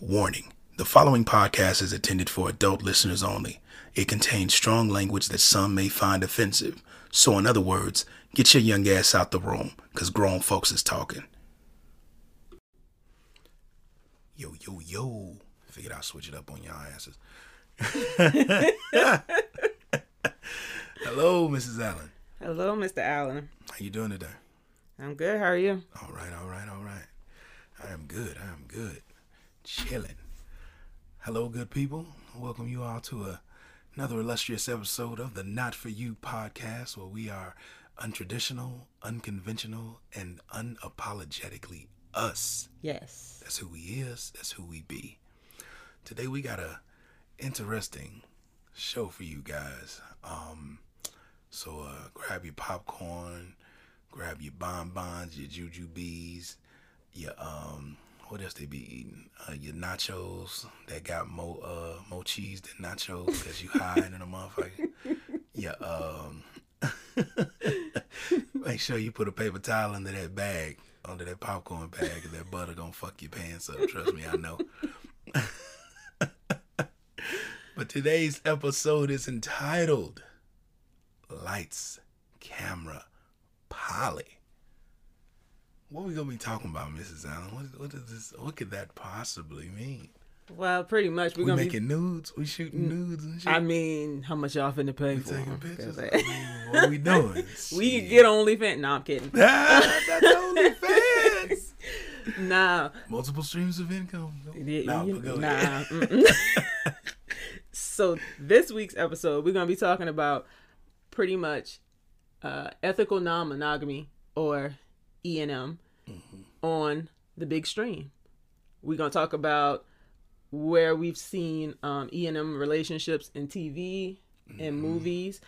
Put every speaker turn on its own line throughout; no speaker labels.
Warning the following podcast is intended for adult listeners only. It contains strong language that some may find offensive. So, in other words, get your young ass out the room, because grown folks is talking. Yo, yo, yo. Figured I'll switch it up on y'all asses. Hello, Mrs. Allen.
Hello, Mr. Allen.
How you doing today?
I'm good. How are you?
All right, all right, all right. I am good. I am good. Chilling. Hello, good people. Welcome you all to a, another illustrious episode of the Not For You podcast, where we are untraditional, unconventional, and unapologetically us.
Yes.
That's who we is. That's who we be. Today we got a interesting show for you guys. Um, so uh, grab your popcorn, grab your bonbons, your juju bees, your um, what else they be eating? Uh, your nachos that got more uh more cheese than nachos because you high in a motherfucker. Yeah, um, make sure you put a paper towel under that bag, under that popcorn bag, cause that butter gonna fuck your pants up. Trust me, I know. but today's episode is entitled "Lights, Camera, Polly." What we gonna be talking about, Mrs. Allen? What, what is this? What could that possibly mean?
Well, pretty much we're
We
gonna
making nudes? We shooting nudes and shit?
I mean, how much y'all finna pay
we
for?
taking
'em?
pictures? I mean, what we doing?
we can get OnlyFans. No, I'm kidding.
Ah, that's OnlyFans.
Nah,
Multiple streams of income.
Yeah,
Nah,
you- nah. so this week's episode, we're gonna be talking about pretty much uh, ethical non-monogamy or E and M
Mm-hmm.
on the big stream. We're gonna talk about where we've seen um, E and M relationships in TV
Mm-hmm.
and movies.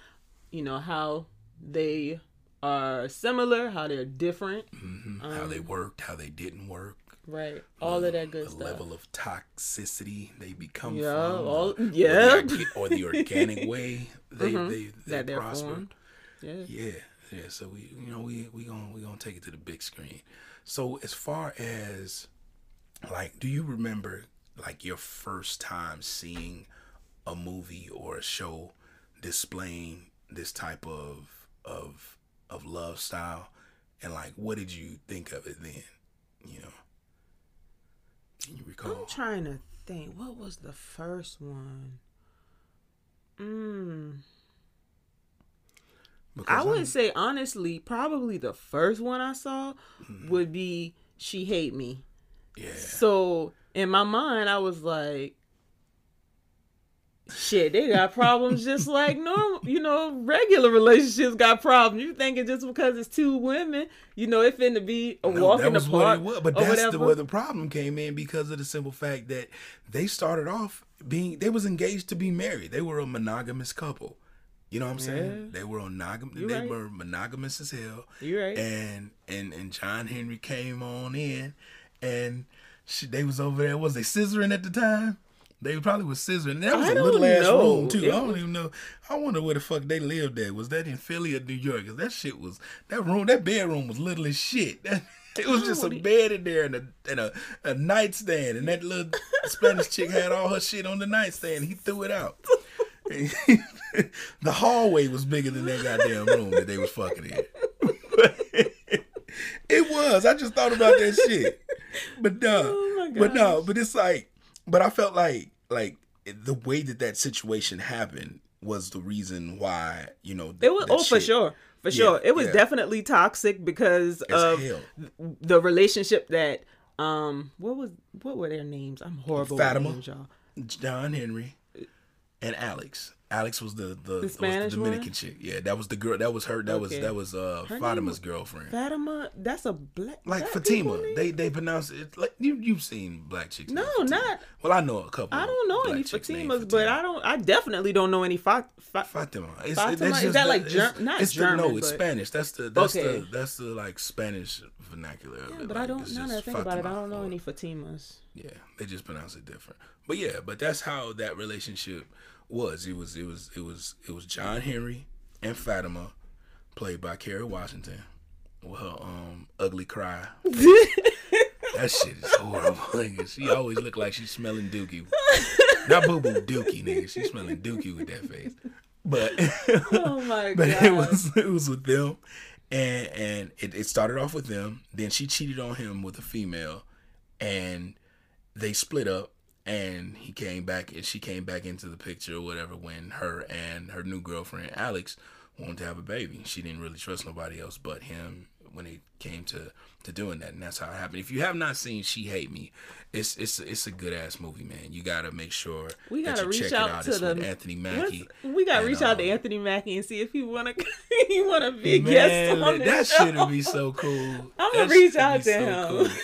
You know how they are similar, how they're different,
Mhm. how they worked, how they didn't work.
right? All of that good stuff.
the level of toxicity they become
Yeah,
from,
all-
or the
yeah.
or the organic way they they, they
they're
prosper.
Yeah.
Yeah, yeah. So we, you know, we we gonna we gonna take it to the big screen. So as far as like, do you remember like your first time seeing a movie or a show displaying this type of of of love style, and like, what did you think of it then? You know, can you recall?
I'm trying to think. What was the first one? Mm. I
Because I'm-
would say honestly, probably the first one I saw
Mm-hmm.
would be "She Hate Me."
yeah.
So in my mind, I was like, "Shit, they got problems just like normal, you know, regular relationships got problems." You thinking just because it's two women, you know, it finna be a
No,
walk in the
was what
park.
But that's the, where the problem came in because of the simple fact that they started off being they was engaged to be married. They were a monogamous couple. You know what I'm saying? They were monogam-
You
They
right.
were monogamous as hell.
You right.
And and and John Henry came on in, and she, they was over there. Was they scissoring at the time? They probably was scissoring. That was
I
a little ass
know.
room too.
It
I don't
was-
even know. I wonder where the fuck they lived at. Was that in Philly or New York? Cause that shit was that room. That bedroom was little as shit. It was just a bed in there and a and a, a nightstand, and that little Spanish chick had all her shit on the nightstand. He threw it out. the hallway was bigger than that goddamn room that they was fucking in. it was. I just thought about that shit. But no,
Oh
but no, but it's like, but I felt like like the way that that situation happened was the reason why you know
It was oh for sure, for
Yeah,
sure. It was
yeah.
definitely toxic because
As
of
hell.
the relationship that um what was what were their names? I'm horrible
Fatima.
with names, y'all.
John Henry and Alex. Alex was the the, was
Spanish
the
one?
Dominican chick. Yeah, that was the girl. That was her. That was that was uh
Her
Fatima's
was-
girlfriend.
Fatima, that's a black
like
black
Fatima. They they pronounce it like you you've seen black chicks.
No, not-
Well, I know a couple.
I don't know any Fatimas, but I don't. I definitely don't know any Fat. Fa-
Fatima. It's,
Fatima?
that's
Is that like Ger-
it's-
not
it's the-
German,
no, it's
but-
Spanish. That's the that's
Okay.
the that's the like Spanish vernacular of
Yeah,
it.
but
like,
I don't. Now that I
just
think about it, I don't know
or-
any Fatimas.
Yeah, they just pronounce it different. But yeah, but that's how that relationship was. It was it was it was it was John Henry and Fatima, played by Kerry Washington, with her um ugly cry. That shit is horrible. Nigga. She always looked like she's smelling dookie. Not boo boo dookie, nigga. She's smelling dookie with that face. But
Oh my
but
god.
it was it was with them, and and it, it started off with them. Then she cheated on him with a female, and they split up. And he came back, and she came back into the picture or whatever when her and her new girlfriend Alex wanted to have a baby. She didn't really trust nobody else but him when it came to to doing that, and that's how it happened. If you have not seen She Hate Me, it's it's it's a good ass movie, man. You gotta make sure
We gotta
you
reach
check
out
it out.
to the
with Anthony Mackie.
We gotta
And,
reach out to
um,
Anthony Mackie and see if he wanna he wanna be a guest
Man,
on
that shit
show.
would be so cool.
I'ma
That
reach out to
so
him.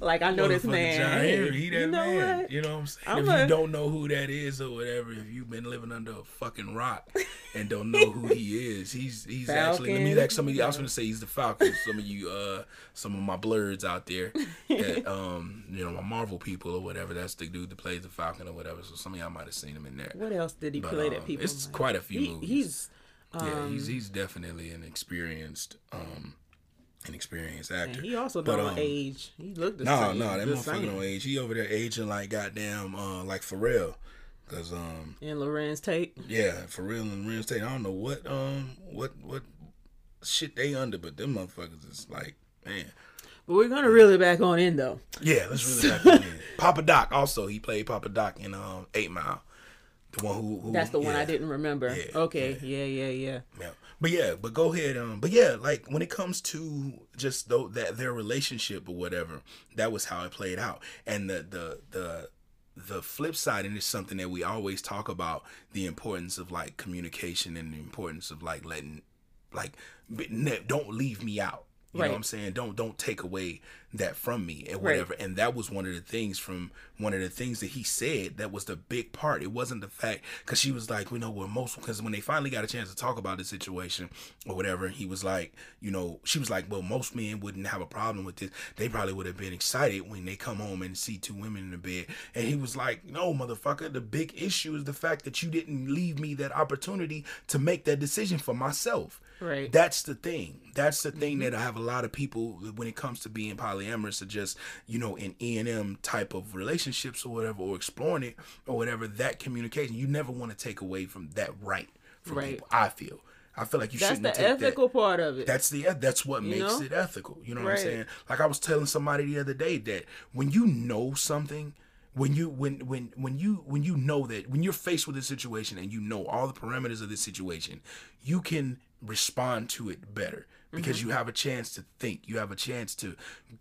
Like I know this man.
John Henry, he that
you know
man.
what?
You know what I'm saying?
I'm
if
a-
you don't know who that is or whatever, if you've been living under a fucking rock and don't know who he is, he's he's actually. Let me
Falcon.
like some of you. I was gonna say he's the Falcon. Some of you, uh, some of my blurs out there, that, um, you know, my Marvel people or whatever. That's the dude that plays the Falcon or whatever. So some of y'all might have seen him in there.
What else did he
But,
play
um,
that people?
it's
like?
quite a few
He-
movies.
He's
yeah, he's
um,
he's definitely an experienced, um, an experienced actor.
and he also
But,
don't
um,
age. He looked the
No,
same.
no, that
just
motherfucker don't age. He over there aging like goddamn, uh, like Pharrell. Cause um,
And Larenz Tate.
yeah, Pharrell and Ren State. I don't know what um, what what shit they under, but them motherfuckers is like, man.
But we're gonna reel it back on in though.
Yeah, let's really back on in. Papa Doc also he played Papa Doc in um Eight Mile, the one who, who
That's the one
yeah.
I didn't remember.
Yeah,
okay, yeah, yeah, yeah.
Yeah. But yeah, but go ahead. Um, but yeah, like when it comes to just though that their relationship or whatever, that was how it played out. And the the the the flip side, and it's something that we always talk about the importance of like communication and the importance of like letting like don't leave me out. You
Right.
know what I'm saying? Don't don't take away that from me and whatever. And that was one of the things from one of the things that he said that was the big part. It wasn't the fact because she was like, we know, well, most because when they finally got a chance to talk about the situation or whatever, he was like, you know, she was like, well, most men wouldn't have a problem with this. They probably would have been excited when they come home and see two women in the bed. And he was like, no, motherfucker, the big issue is the fact that you didn't leave me that opportunity to make that decision for myself.
Right.
That's the thing. That's the thing mm-hmm. that I have a lot of people when it comes to being polyamorous or just you know in E and M type of relationships or whatever, or exploring it or whatever. That communication, you never want to take away from that right from
Right.
people. I feel. I feel like you
That's
shouldn't
That's
the
ethical
that.
part of it.
That's the that's what makes
know?
it ethical. You know what I'm saying? Like I was telling somebody the other day that when you know something, when you when when when you when you know that when you're faced with a situation and you know all the parameters of this situation, you can respond to it better because
Mm-hmm.
you have a chance to think. You have a chance to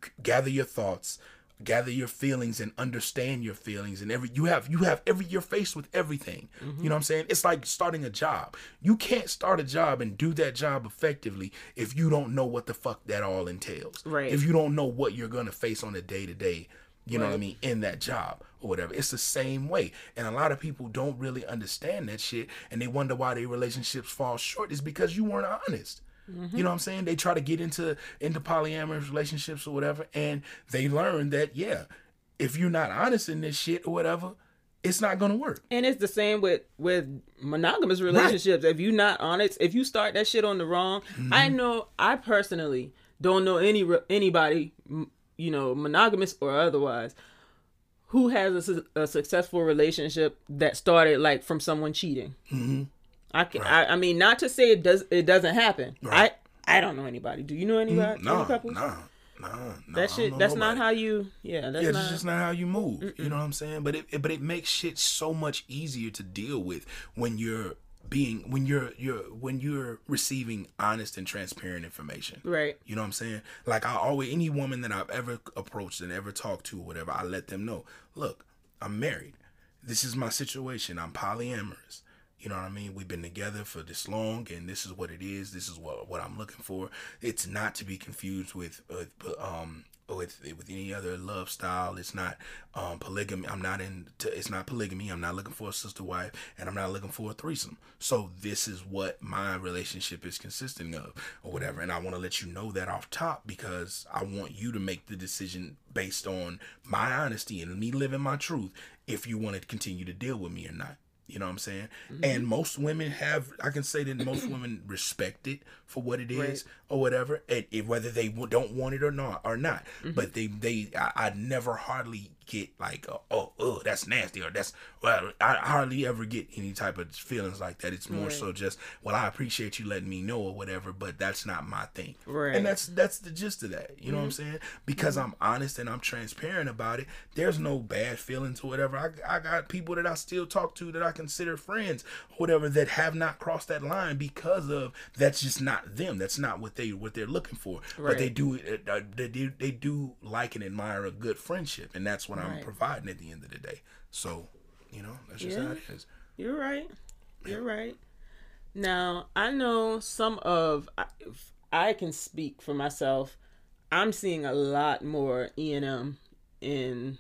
g- gather your thoughts, gather your feelings and understand your feelings and every you have you have every you're faced with everything.
Mm-hmm.
You know what I'm saying? It's like starting a job. You can't start a job and do that job effectively if you don't know what the fuck that all entails.
Right.
If you don't know what you're to face on a day to day you know what I mean, in that job or whatever. It's the same way. And a lot of people don't really understand that shit and they wonder why their relationships fall short is because you weren't honest. You know what I'm saying? They try to get into into polyamorous relationships or whatever and they learn that yeah, if you're not honest in this shit or whatever, it's not going to work.
And it's the same with with monogamous relationships. If you're not honest, if you start that shit on the wrong, I
Mm-hmm.
know I personally don't know any anybody, you know, monogamous or otherwise, who has a, a successful relationship that started like from someone cheating. Mm-hmm. I can, I, I mean, not to say it does it doesn't happen.
Right.
I I don't know anybody. Do you know anybody?
No,
any couples?
no, no, no. I
That shit. That's
nobody.
not how you. Yeah, that's
yeah,
not.
it's just not how you move. You know what I'm saying? But it, it- but it makes shit so much easier to deal with when you're being when you're you're when you're receiving honest and transparent information.
right.
You know what I'm saying? Like I always any woman that I've ever approached and ever talked to or whatever, I let them know, look, I'm married. This is my situation. I'm polyamorous. You know what I mean? We've been together for this long, and this is what it is. This is what what I'm looking for. It's not to be confused with with um with with any other love style. It's not um polygamy. I'm not in. it's not polygamy. I'm not looking for a sister wife, and I'm not looking for a threesome. So this is what my relationship is consisting of, or whatever. And I want to let you know that off top because I want you to make the decision based on my honesty and me living my truth. If you want to continue to deal with me or not. You know what I'm saying? Mm-hmm. And most women have, I can say that most women respect it for what it is
Right.
or whatever, and, and whether they w- don't want it or not, or not. Mm-hmm. But they, they, I, I never hardly get like, uh, oh, oh, that's nasty, or that's, well, I hardly ever get any type of feelings like that. It's more
Right.
so just, well, I appreciate you letting me know or whatever, but that's not my thing.
Right.
And that's that's the gist of that. You know what I'm saying? Because I'm honest and I'm transparent about it. There's no bad feelings or whatever. I, I got people that I still talk to that I consider friends, whatever, that have not crossed that line because of that's just not them. That's not what they what they're looking for. Right. But they do uh, they do they do like and admire a good friendship, and that's what I'm providing at the end of the day. So, you know, that's just how it is.
You're right. You're right. Now, I know some of I- if I can speak for myself. I'm seeing a lot more E&M in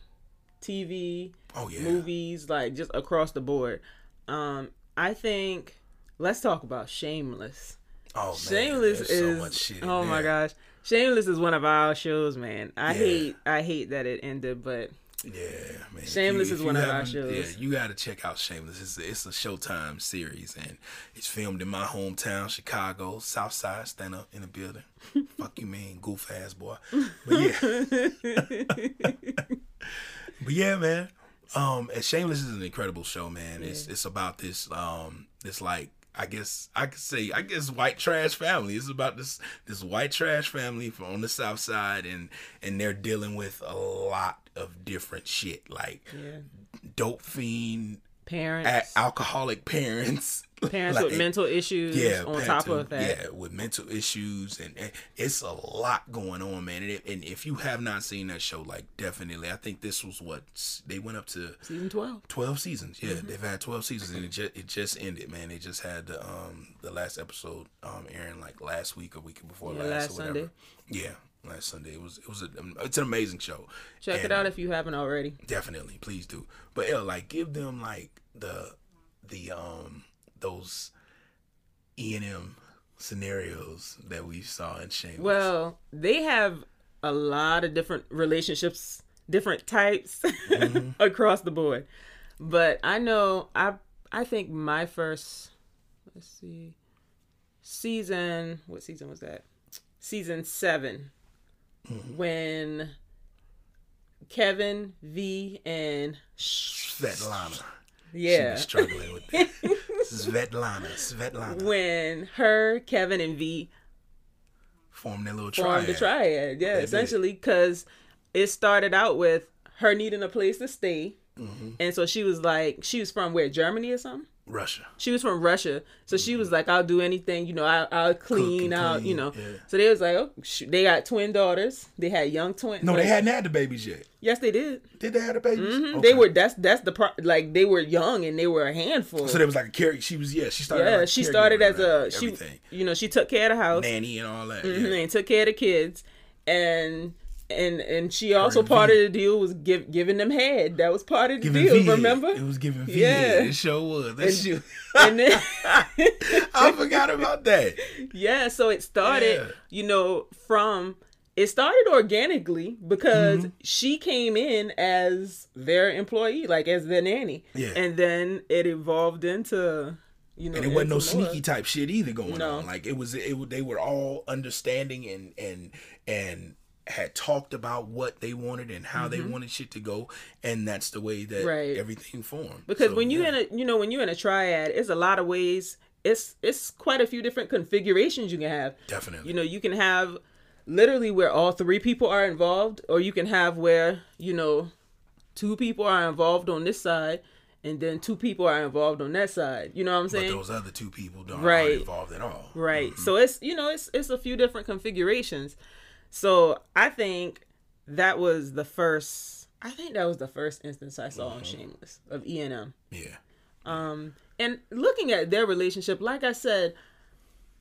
TV,
Oh yeah.
movies, like just across the board. Um, I think let's talk about Shameless.
Oh man,
Shameless is
so much shit. in
oh my gosh, Shameless is one of our shows, man. I
Yeah.
hate I hate that it ended, but
Yeah, man.
Shameless
you-
is one of our shows.
Yeah, you got to check out Shameless. It's a, it's a Showtime series, and it's filmed in my hometown, Chicago, South Side. Stand up in the building. Fuck you, man, goof ass boy. But yeah, but yeah, man. Um, and Shameless is an incredible show, man. It's it's about this um this like I guess I could say I guess white trash family. It's about this this white trash family from on the south side and and they're dealing with a lot of different shit like
yeah,
dope fiend,
parents,
a- alcoholic parents,
parents with mental issues
yeah,
on top of that.
yeah, with mental issues and, and it's a lot going on, man. And, it, and if you have not seen that show, like definitely, I think this was what they went up to
Season twelve.
12 seasons yeah
Mm-hmm.
they've had 12 seasons and it just it just ended man they just had the um the last episode um airing like last week or week before
Yeah,
last,
last
or whatever
Sunday.
yeah last sunday it was it was a, it's an amazing show
Check it out if you haven't already.
definitely please do but yeah like give them like the the um those e&m scenarios that we saw in Shameless.
Well, they have a lot of different relationships, different types
Mm-hmm.
across the board. But I know I I think my first let's see season what season was that? Season 7
Mm-hmm.
when Kevin V and
Svetlana she
yeah
was struggling with that Svetlana Svetlana
when her Kevin and V
formed their little
formed
triad
the triad. Yeah,
They
essentially, because it started out with her needing a place to stay,
Mm-hmm.
and so she was like, she was from where Germany or something.
Russia
She was from Russia, so she was like, "I'll do anything, you know. I, I'll clean out, you know."
yeah.
So they was like, "Oh, sh- they got twin daughters. They had young twins.
No, they hadn't had the babies yet.
Yes, they did.
Did they have the babies?
Mhm.
Okay.
They were. That's that's the pro- like they were young and they were a handful.
So there was like a care. She was yeah. She started.
yeah,
like
she started as a she.
everything,
You know, she took care of the house.
nanny and all that.
Mhm,
Yeah.
and took care of the kids and and and she also part
V.
of the deal was give, giving them head that was part of the
Giving
deal
V head.
remember
It was giving V.
Yeah.
Yeah, it sure was. That
And-
shit.
and then
I forgot about that.
yeah so it started
Yeah.
you know from it started organically because
Mm-hmm.
she came in as their employee like as their nanny
Yeah.
and then it evolved into you know
And it wasn't no sneaky type shit either going
No.
on. Like it was, it was- they were all understanding and and and had talked about what they wanted and how they wanted shit to go, and that's the way that
Mm-hmm. Right.
everything formed.
because
So,
when you
yeah.
in a you know when you're in a triad it's a lot of ways it's it's quite a few different configurations you can have
definitely,
you know you can have literally where all three people are involved or you can have where you know two people are involved on this side and then two people are involved on that side you know what i'm
but
saying
those other two people don't
Right.
involved at all.
right so it's you know it's it's a few different configurations so i think that was the first i think that was the first instance i saw on shameless of E e&m
Yeah.
Um, and looking at their relationship, like I said,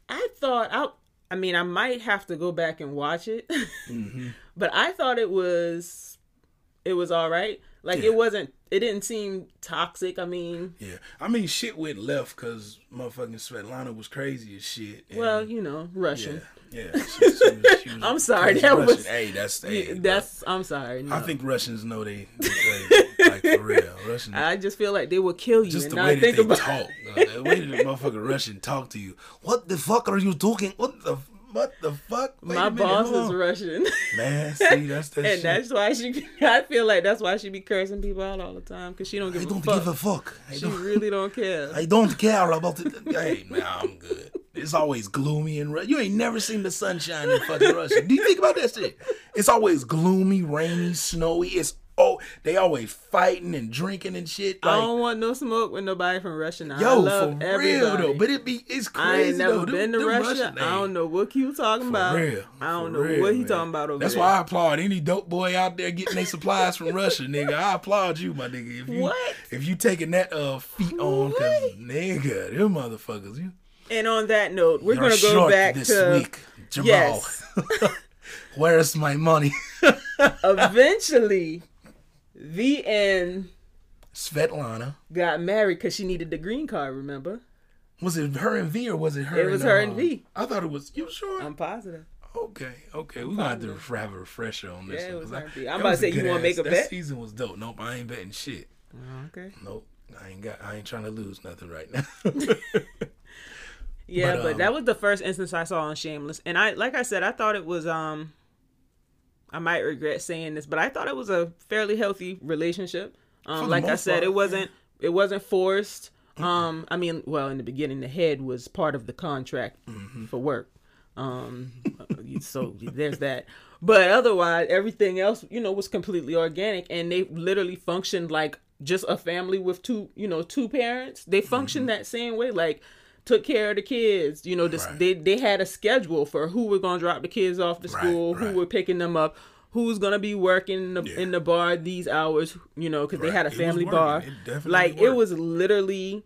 I thought I, I mean, I might have to go back and watch it,
Mm-hmm.
but I thought it was, it was all right. Like
Yeah.
it wasn't, it didn't seem toxic. I mean,
Yeah, I mean, shit went left because motherfucking Svetlana was crazy as shit. and-
well, you know, Russian.
yeah. She, she was, she was
I'm sorry, that
Russian.
was-
Hey, that's hey,
That's, I'm sorry. No.
I think Russians know they, they like for real. Russian.
I just feel like they will kill you.
just the way that
think
they
about
talk, the way that the motherfucking Russian talk to you. What the fuck are you talking? What the what the fuck? Wait
My boss is. Russian.
Man, see, that's that shit.
and
shit.
that's why she. I feel like that's why she be cursing people out all the time because she don't give
I
a
don't
fuck.
give a fuck. I
she
don't,
really don't care.
I don't care about it. Hey, man, I'm good. It's always gloomy and you ain't never seen the sunshine in fucking Russia. Do you think about that shit? It's always gloomy, rainy, snowy. It's oh, they always fighting and drinking and shit.
I don't want no smoke with nobody from Russia now. I
yo,
love
for
everybody.
real though. But it be it's crazy
I ain't never
though. Them-
been to
them
Russia.
Russian
I don't know what you talking about.
Real.
I don't
For
know
real,
what he
man.
talking about over
That's
there.
why I applaud any dope boy out there getting their supplies from Russia, nigga. I applaud you, my nigga. If you
What?
if you taking that uh feet on, cause nigga, them motherfuckers, you
And on that note, we're
you're
gonna go back
this
to
week, Jamal.
Yes.
Where's my money?
eventually, the end
Svetlana.
got married because she needed the green card. Remember?
Was it her and V or was it her?
It was
and,
her
uh,
and V.
I thought it was. You sure?
I'm positive.
okay, okay. We're gonna have to have a refresher on this.
Yeah, it
one,
was
'cause
her
I-
and V. I'm about to say, you wanna make a
that
bet?
season was dope. Nope, I ain't betting shit.
Okay.
Nope, I ain't got. I ain't trying to lose nothing right now.
Yeah,
But,
but,
um,
that was the first instance I saw on Shameless, and I, like I said, I thought it was. um I might regret saying this, but I thought it was a fairly healthy relationship. Um, like I said,
part,
it wasn't. It wasn't forced. Um, I mean, well, in the beginning, the head was part of the contract
Mm-hmm.
for work. Um, so there's that. But otherwise, everything else, you know, was completely organic, and they literally functioned like just a family with two, you know, two parents. They functioned that same way, like took care of the kids. You know, this,
Mm-hmm. Right.
they they had a schedule for who were gonna drop the kids off to school,
right.
who were picking them up. Who's gonna be working in the,
Yeah.
in the bar these hours? You know, because they had a family bar.
It
like it was literally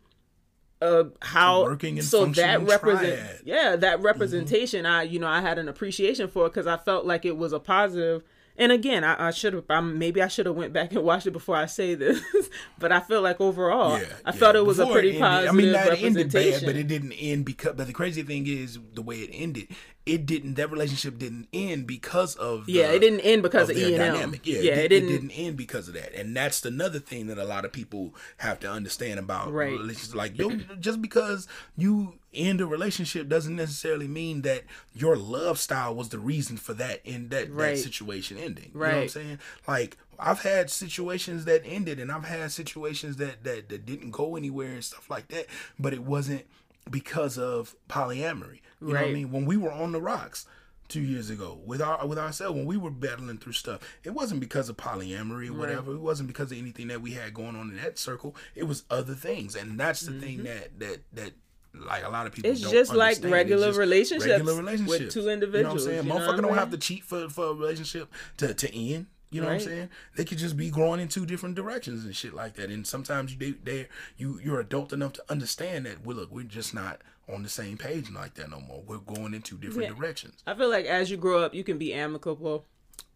uh how
working and
so that represent
triad. Mm-hmm.
yeah that representation i you know i had an appreciation for because i felt like it was a positive and again i, I should have maybe i should have went back and watched it before i say this but i feel like overall
Yeah,
i
yeah.
felt it was a
Before it
pretty
ended-
positive
I mean, ended
representation
bad, but it didn't end because. But the crazy thing is the way it ended. It didn't. That relationship didn't end because of. The,
yeah it didn't end because of,
their
e and M.
dynamic. Yeah,
yeah
it,
it,
did-
didn't,
it didn't end because of that, and that's another thing that a lot of people have to understand about
Right.
relationships. Like, yo, just because you end a relationship doesn't necessarily mean that your love style was the reason for that in that,
Right.
that situation ending. right You know what I'm saying? Like, I've had situations that ended, and I've had situations that that that didn't go anywhere and stuff like that, but it wasn't because of polyamory. You know what I mean? When we were on the rocks two years ago with our with ourselves, when we were battling through stuff, it wasn't because of polyamory or whatever. It wasn't because of anything that we had going on in that circle. It was other things, and that's the thing that that that. Like a lot of people,
Mm-hmm. It's just like regular
just
relationships
regular relationships with
two
You know what I'm saying? Motherfucker don't
mean?
have to cheat for for a relationship to to end. You know what I'm saying? They could just be growing in two different directions and shit like that. And sometimes you they, they you you're adult enough to understand that. Well, look, we're just not on the same page like that no more. We're going in two different
Yeah.
directions.
i feel like as you grow up you can be amicable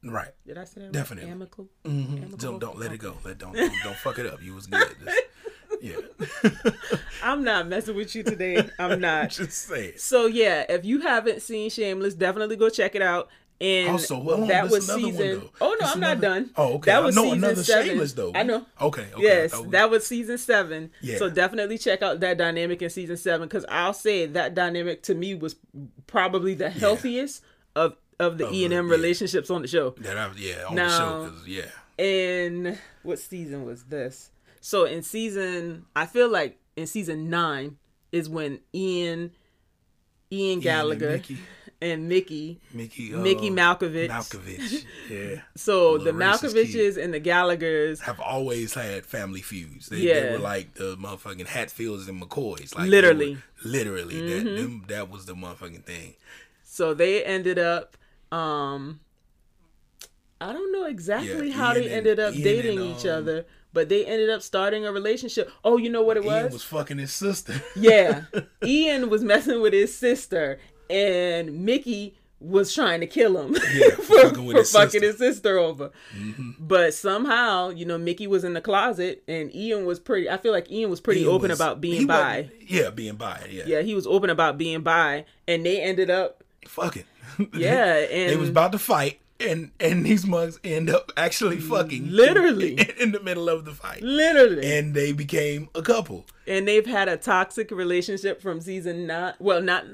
Right.
did i say that right?
Definitely.
amicable
hmm Don't don't let it go. Let don't don't, don't fuck it up. You was good. Just, yeah.
i'm not messing with you today i'm not
just say it.
So yeah, if you haven't seen Shameless, definitely go check it out. And
Also, on,
that was season.
though.
oh no, I'm not done.
Oh, okay.
That was
no,
season
another
seven.
Shameless though.
I know.
Okay. okay.
Yes, that was season seven.
Yeah.
So definitely check out that dynamic in season seven because I'll say that dynamic to me was probably the healthiest of of the E and M
yeah.
relationships on the show.
that I yeah on
Now-
the show yeah.
And what season was this? So in season, I feel like in season nine is when Ian, Ian Gallagher,
Mickey.
And Mickey,
Mickey uh,
Mickey Milkovich.
Milkovich. Yeah.
So the Milkoviches and the Gallaghers,
have always had family feuds. They, they were like the motherfucking Hatfields and McCoys. Like
Literally. Mm-hmm.
literally. That them, that was the motherfucking thing.
so they ended up. um I don't know exactly
Yeah,
how
Ian
they
and-
ended up
Ian
dating
and,
each
um,
other, but they ended up starting a relationship. Oh, you know what it was?
Ian
was
fucking his sister.
yeah, Ian was messing with his sister, and Mickey was trying to kill him
Yeah,
for,
fucking with
for
his
fucking
sister.
his sister over.
Mm-hmm.
But somehow, you know, Mickey was in the closet, and Ian was pretty. I feel like Ian was pretty
Ian
open
was-
about being bi.
Yeah, being bi. Yeah.
Yeah, he was open about being bi, and they ended up.
Fucking.
Yeah,
they was about to fight. and and these mugs end up actually fucking
Literally.
in, in the middle of the fight,
Literally.
and they became a couple.
and they've had a toxic relationship from season nine. Well, not.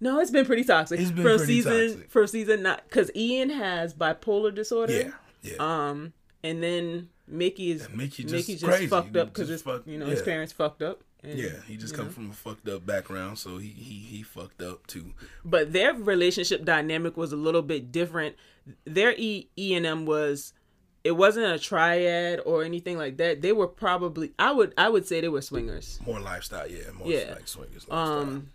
No, it's been pretty toxic.
It's been
from
pretty
season
toxic.
from season nine because Ian has bipolar disorder.
Yeah, yeah.
Um, and then Mickey is
And Mickey just
Mickey just fucked up because his
fuck-
you know his parents fucked up. And,
yeah, he just come
know.
from a fucked up background, so he he he fucked up too.
But their relationship dynamic was a little bit different. Their E E and M was. It wasn't a triad or anything like that. They were probably I would I would say they were swingers.
More lifestyle, yeah, more
Yeah.
like swingers lifestyle.
um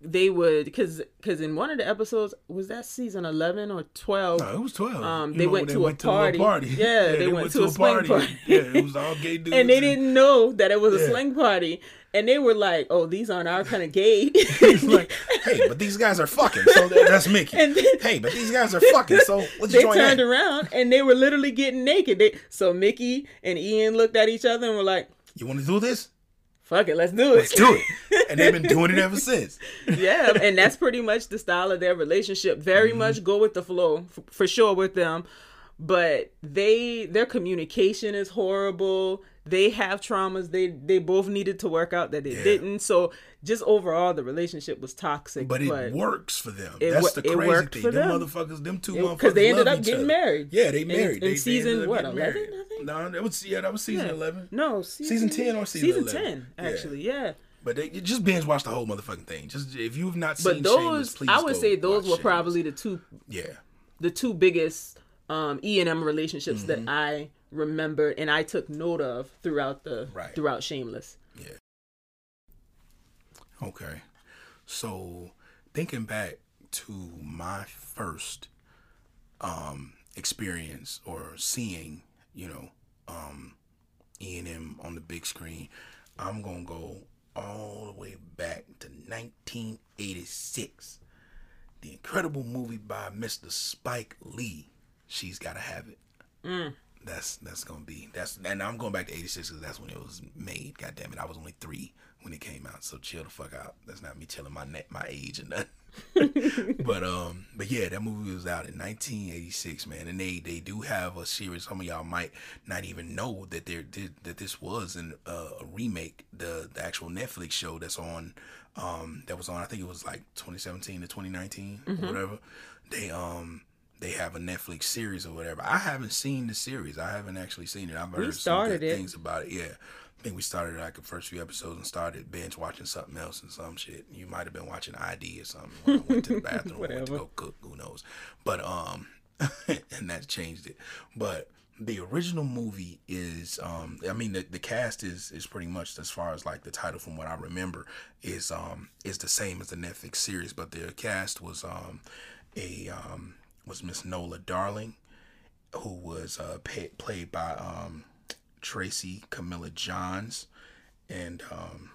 they would because because in one of the episodes was that season 11 or 12
no, it was twelve.
um, they
know,
went to a party. Yeah, they went to a swing party.
yeah, it was all gay dudes.
and they didn't know that it was a
Yeah.
sling party and they were like oh these aren't our kind of gay
like, hey, but these guys are fucking. So that's Mickey.
And then-
hey, but these guys are fucking. So let's
they
join
turned
that.
around and they were literally getting naked they, so mickey and ian looked at each other and were like
You want to do this?
Fuck it let's do it
Let's do it. And they've been doing it ever since.
yeah, and that's pretty much the style of their relationship. Very
Mm-hmm.
much go with the flow f- for sure with them. But they their communication is horrible. They have traumas. They they both needed to work out that they
Yeah.
didn't. So just overall, the relationship was toxic.
But it works for them.
It
That's the
it
crazy thing. them,
them.
motherfuckers, them two
It-
motherfuckers,
'cause they ended up getting
other.
married.
Yeah, they married.
in
they, they
season,
up
what, 11,
married.
I think?
No, that was yeah, that was season
Yeah.
eleven.
no season,
Season 10 or season
season
11?
ten actually. Yeah.
But they just binge watch the whole motherfucking thing. Just if you've not seen,
But
those, please
I would say those were
Shameless.
probably the two
yeah.
the two biggest um, E and M relationships
Mm-hmm.
that I remembered and I took note of throughout the
Right.
throughout Shameless.
Yeah. Okay. So thinking back to my first um experience or seeing, you know, um E and M on the big screen, I'm gonna go all the way back to 1986. The incredible movie by Mr. Spike Lee. She's gotta have it. That's that's gonna be that's and I'm going back to '86 because that's when it was made. God damn it, I was only three when it came out, so chill the fuck out. That's not me telling my net my age and nothing. but um, but yeah, that movie was out in 1986, man, and they they do have a series. Some of y'all might not even know that there did that this was an, uh, a remake. The the actual Netflix show that's on um that was on I think it was like 2017 to 2019 or whatever. They um they have a Netflix series or whatever. I haven't seen the series. I haven't actually seen it. I've heard some
started
good
it.
things about it. Yeah. I think we started like the first few episodes and started binge watching something else and some shit. You might have been watching ID or something. When I went to the bathroom, or went to go cook. Who knows? But um, and that changed it. But the original movie is um, I mean the, the cast is is pretty much as far as like the title from what I remember is um is the same as the Netflix series. But the cast was um a um was Miss Nola Darling, who was uh pa- played by um Tracy Camilla Johns, and um,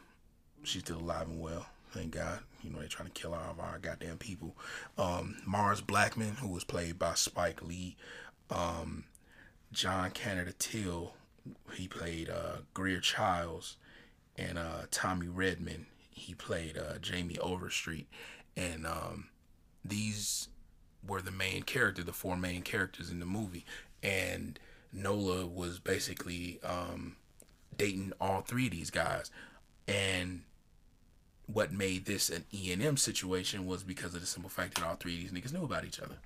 she's still alive and well. Thank God. You know, they're trying to kill all of our goddamn people. Um, Mars Blackman, who was played by Spike Lee. Um, John Canada Terrell, he played uh, Greer Childs. And uh, Tommy Redmond, he played uh, Jamie Overstreet. And um, these were the main character, the four main characters in the movie. And Nola was basically um, dating all three of these guys. And what made this an E and M situation was because of the simple fact that all three of these niggas knew about each other.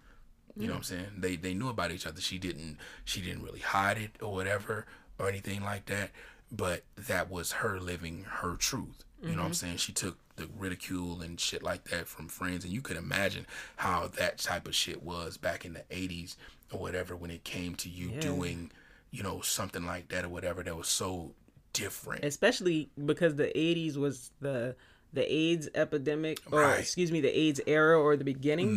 You know what I'm saying? They they knew about each other. She didn't she didn't really hide it or whatever or anything like that. But that was her living her truth. You know what I'm saying? She took the ridicule and shit like that from friends, and you could imagine how that type of shit was back in the '80s or whatever when it came to you
Yeah.
doing, you know, something like that or whatever that was so different.
especially because the 80s was the the AIDS epidemic or
Right.
excuse me the AIDS era or the beginning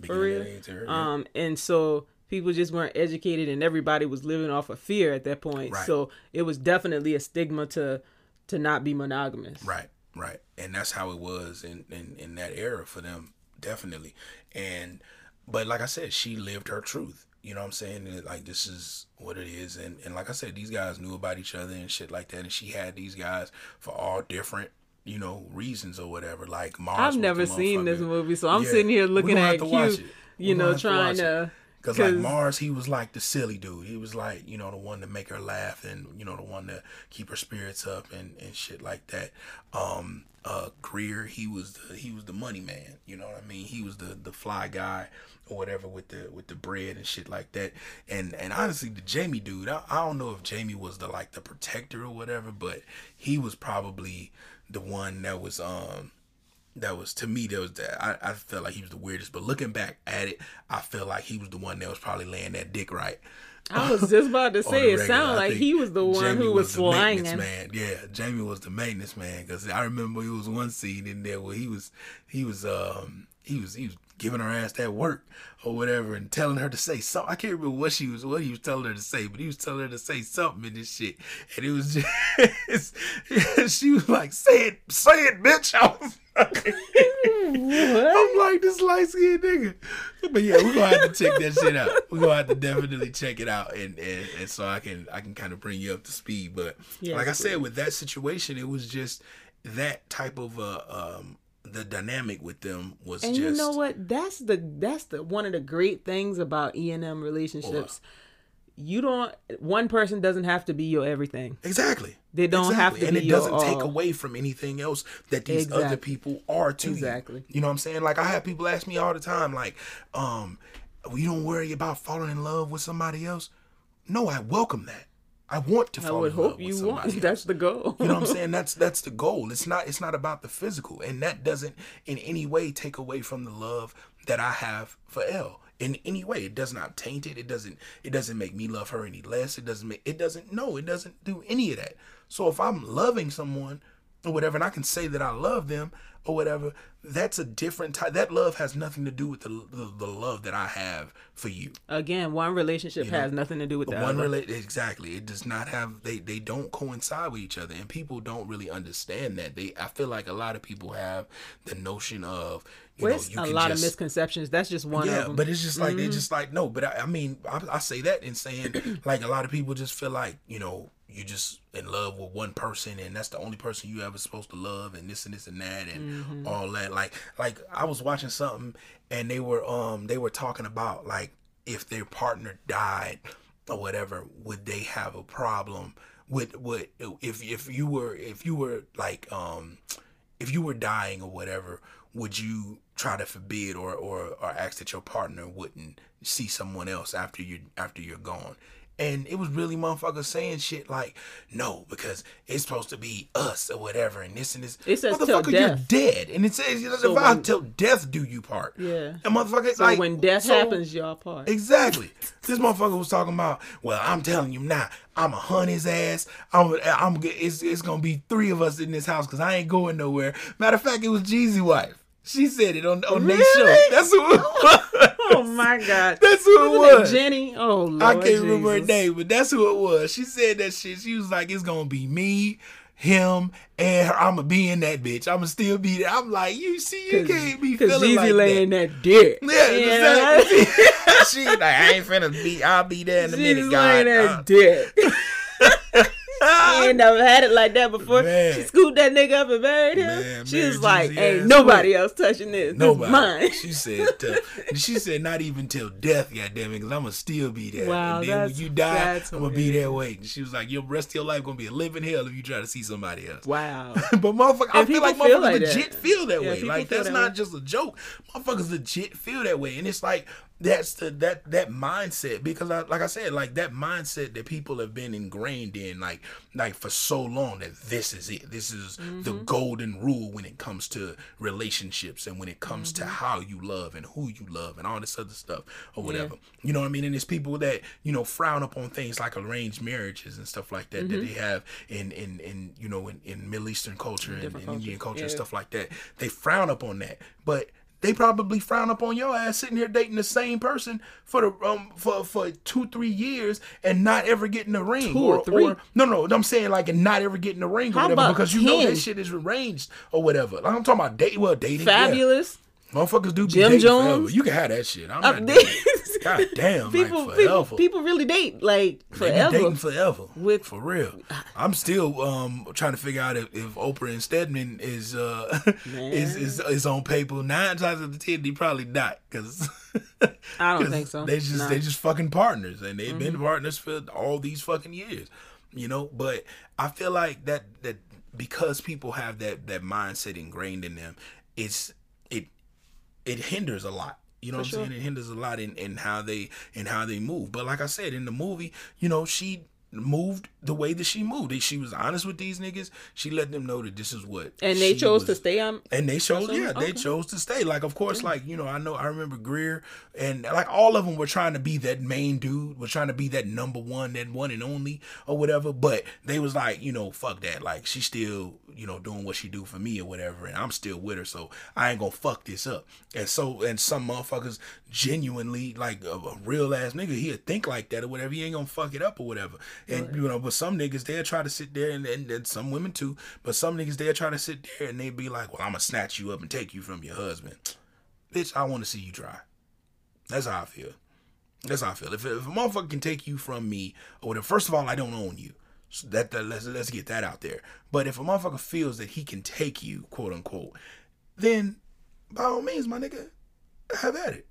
mm-hmm.
for real um and so people just weren't educated and everybody was living off of fear at that point
Right.
so it was definitely a stigma to to not be monogamous
Right, right. And that's how it was in, in, in that era for them, definitely. And but like I said, she lived her truth. You know what I'm saying? And, like this is what it is. And and like I said, these guys knew about each other and shit like that. And she had these guys for all different, you know, reasons or whatever. Like Mars.
I've never seen this movie so i'm
Yeah,
sitting here looking at you you know trying to
Cause like Mars, he was like the silly dude. He was like, you know, the one to make her laugh and you know the one to keep her spirits up and, and shit like that. Um, uh, Greer, he was the he was the money man. You know what I mean? He was the the fly guy or whatever with the with the bread and shit like that. And and honestly, the Jamie dude, I, I don't know if Jamie was the like the protector or whatever, but he was probably the one that was um that was to me that was that I, I felt like he was the weirdest but looking back at it i felt like he was the one that was probably laying that dick right.
I was just about to say it sounded like he was the one
Jamie
who was,
maintenance
slanging.
man. Yeah jamie was the maintenance man because i remember it was one scene in there where he was he was um he was he was giving her ass that work or whatever and telling her to say something i can't remember what she was what he was telling her to say but he was telling her to say something in this shit and it was just she was like say it say it bitch I was like, I'm like this light skinned nigga. But yeah, we're gonna have to check that shit out. We're gonna have to definitely check it out and, and, and so I can I can kind of bring you up to speed. But
Yes,
like I said, with that situation, it was just that type of uh um the dynamic with them was just.
And
just
you know what? That's the that's the one of the great things about E and M relationships. You don't. One person doesn't have to be your everything.
Exactly.
They don't have to
and it doesn't take
all.
away from anything else that these other people are to
Exactly.
you. You know what I'm saying? Like I have people ask me all the time, like, um, you don't worry about falling in love with somebody else. No, I welcome that. I want to
I
fall
would
in love
hope you want. That's the goal.
You know what I'm saying? That's that's the goal. It's not it's not about the physical, and that doesn't in any way take away from the love that I have for Elle. In any way, it does not taint it. It doesn't it doesn't make me love her any less. It doesn't make it doesn't no. It doesn't do any of that. So if I'm loving someone or whatever, and I can say that I love them or whatever, that's a different type. That love has nothing to do with the the, the love that I have for you.
Again, one relationship has nothing to do with the
One
other.
rela- exactly. It does not have they they don't coincide with each other, and people don't really understand that. They I feel like a lot of people have the notion of you
Well,
know
it's
you
a lot
just,
of misconceptions. That's just one
yeah,
of them.
but it's just like
Mm-hmm.
they just like no. But I, I mean, I, I say that in saying like a lot of people just feel like you know you just in love with one person and that's the only person you ever supposed to love and this and this and that and
Mm-hmm.
all that. Like like I was watching something and they were um they were talking about like if their partner died or whatever, would they have a problem with with if if you were if you were like um if you were dying or whatever, would you try to forbid or, or, or ask that your partner wouldn't see someone else after you after you're gone? And it was really motherfuckers saying shit like, no, because it's supposed to be us or whatever, and this and this.
It says till
motherfucker, you're dead, and it says
So
if I
when-
till death do you part.
Yeah.
and motherfucker,
so
like
when death
so-
happens, y'all part.
Exactly. This motherfucker was talking about. Well, I'm telling you now, I'm a hunt his ass. I'm. I'm. It's. It's gonna be three of us in this house because I ain't going nowhere. Matter of fact, it was Jeezy wife. She said it on on their show.
Really?
That's was.
Oh my god.
That's who it
Wasn't
was.
it Jenny? Oh Lord.
I can't remember her name, but that's who it was. She said that shit. She was like, "It's gonna be me." Him and her, I'ma be in that bitch. I'ma still be there. I'm like, you see, you can't be feeling
Jeezy
like that.
laying that dick.
Yeah,
Yeah.
exactly. she like, I ain't finna be. I'll be there in a minute,
She's laying that
Uh,
dick. She ain't never had it like that before.
Man.
She scooped that nigga up and married him.
Man,
she was like, "Ain't nobody else touching this.
Nobody.
This mine."
She said. She said not even till death, goddamn it, because I'm gonna still be there.
Wow,
and then when you die, I'm gonna be there waiting. She was like, your rest of your life gonna be a living hell if you try to see somebody else.
Wow.
but motherfucker, I feel like
feel
motherfuckers
like that.
legit feel that
Yeah,
way. Like that's
that
not
way.
just a joke. Motherfuckers legit feel that way, and it's like that's the that that mindset because I, like I said, like that mindset that people have been ingrained in, like like for so long that this is it. This is the
Mm-hmm.
golden rule when it comes to relationships and when it comes
Mm-hmm.
to how you love and who you love and all this other stuff or whatever. You know what I mean? And it's people that you know frown upon things like arranged marriages and stuff like that that they have in in in you know in, in Middle Eastern culture and,
Mm-hmm.
and Indian culture and stuff like that. They frown upon that, but they probably frown upon your ass sitting here dating the same person for the um for for two three years and not ever getting a ring
Two or three?
no no I'm saying like and not ever getting a ring or whatever because you know
10?
that shit is arranged or whatever. Like, I'm talking about dating well dating yeah.
Fabolous.
Motherfuckers do be
Jim
dating
Jones?
forever. You can have that shit. I'm not
there.
dating. God damn,
people,
like
people,
forever.
people really date like
They
forever.
dating forever.
With-
for real. I'm still um trying to figure out if, if Oprah and Stedman is uh is, is is on paper. Nine times out of ten, they probably not because
I don't think so.
They just.
Mm-hmm.
they just fucking partners, and they've been partners for all these fucking years. You know, but I feel like that that because people have that that mindset ingrained in them, it's it it hinders a lot. You know what. I'm saying? It hinders a lot in, in how they in how they move. But like I said, in the movie, you know, she moved the way that she moved. She was honest with these niggas. She let them know that this is what
and they chose to stay on.
and they chose, yeah,
what-
they chose to stay. Like, of course, like you know, I know, I remember Greer, and like all of them were trying to be that main dude, were trying to be that number one, that one and only, or whatever. But they was like, you know, fuck that. Like, she's still, you know, doing what she do for me or whatever, and I'm still with her, so I ain't gonna fuck this up. And so, and some motherfuckers genuinely, like a, a real ass nigga, he'll think like that or whatever. He ain't gonna fuck it up or whatever. And you know, but some niggas they'll try to sit there, and, and, and some women too. But some niggas they'll try to sit there and they'd be like, "Well, I'm gonna snatch you up and take you from your husband." Bitch, I want to see you try. That's how I feel. That's how I feel. If, if a motherfucker can take you from me, or whatever, first of all, I don't own you. So that, that let's let's get that out there. But if a motherfucker feels that he can take you, quote unquote, then by all means, my nigga, have at it.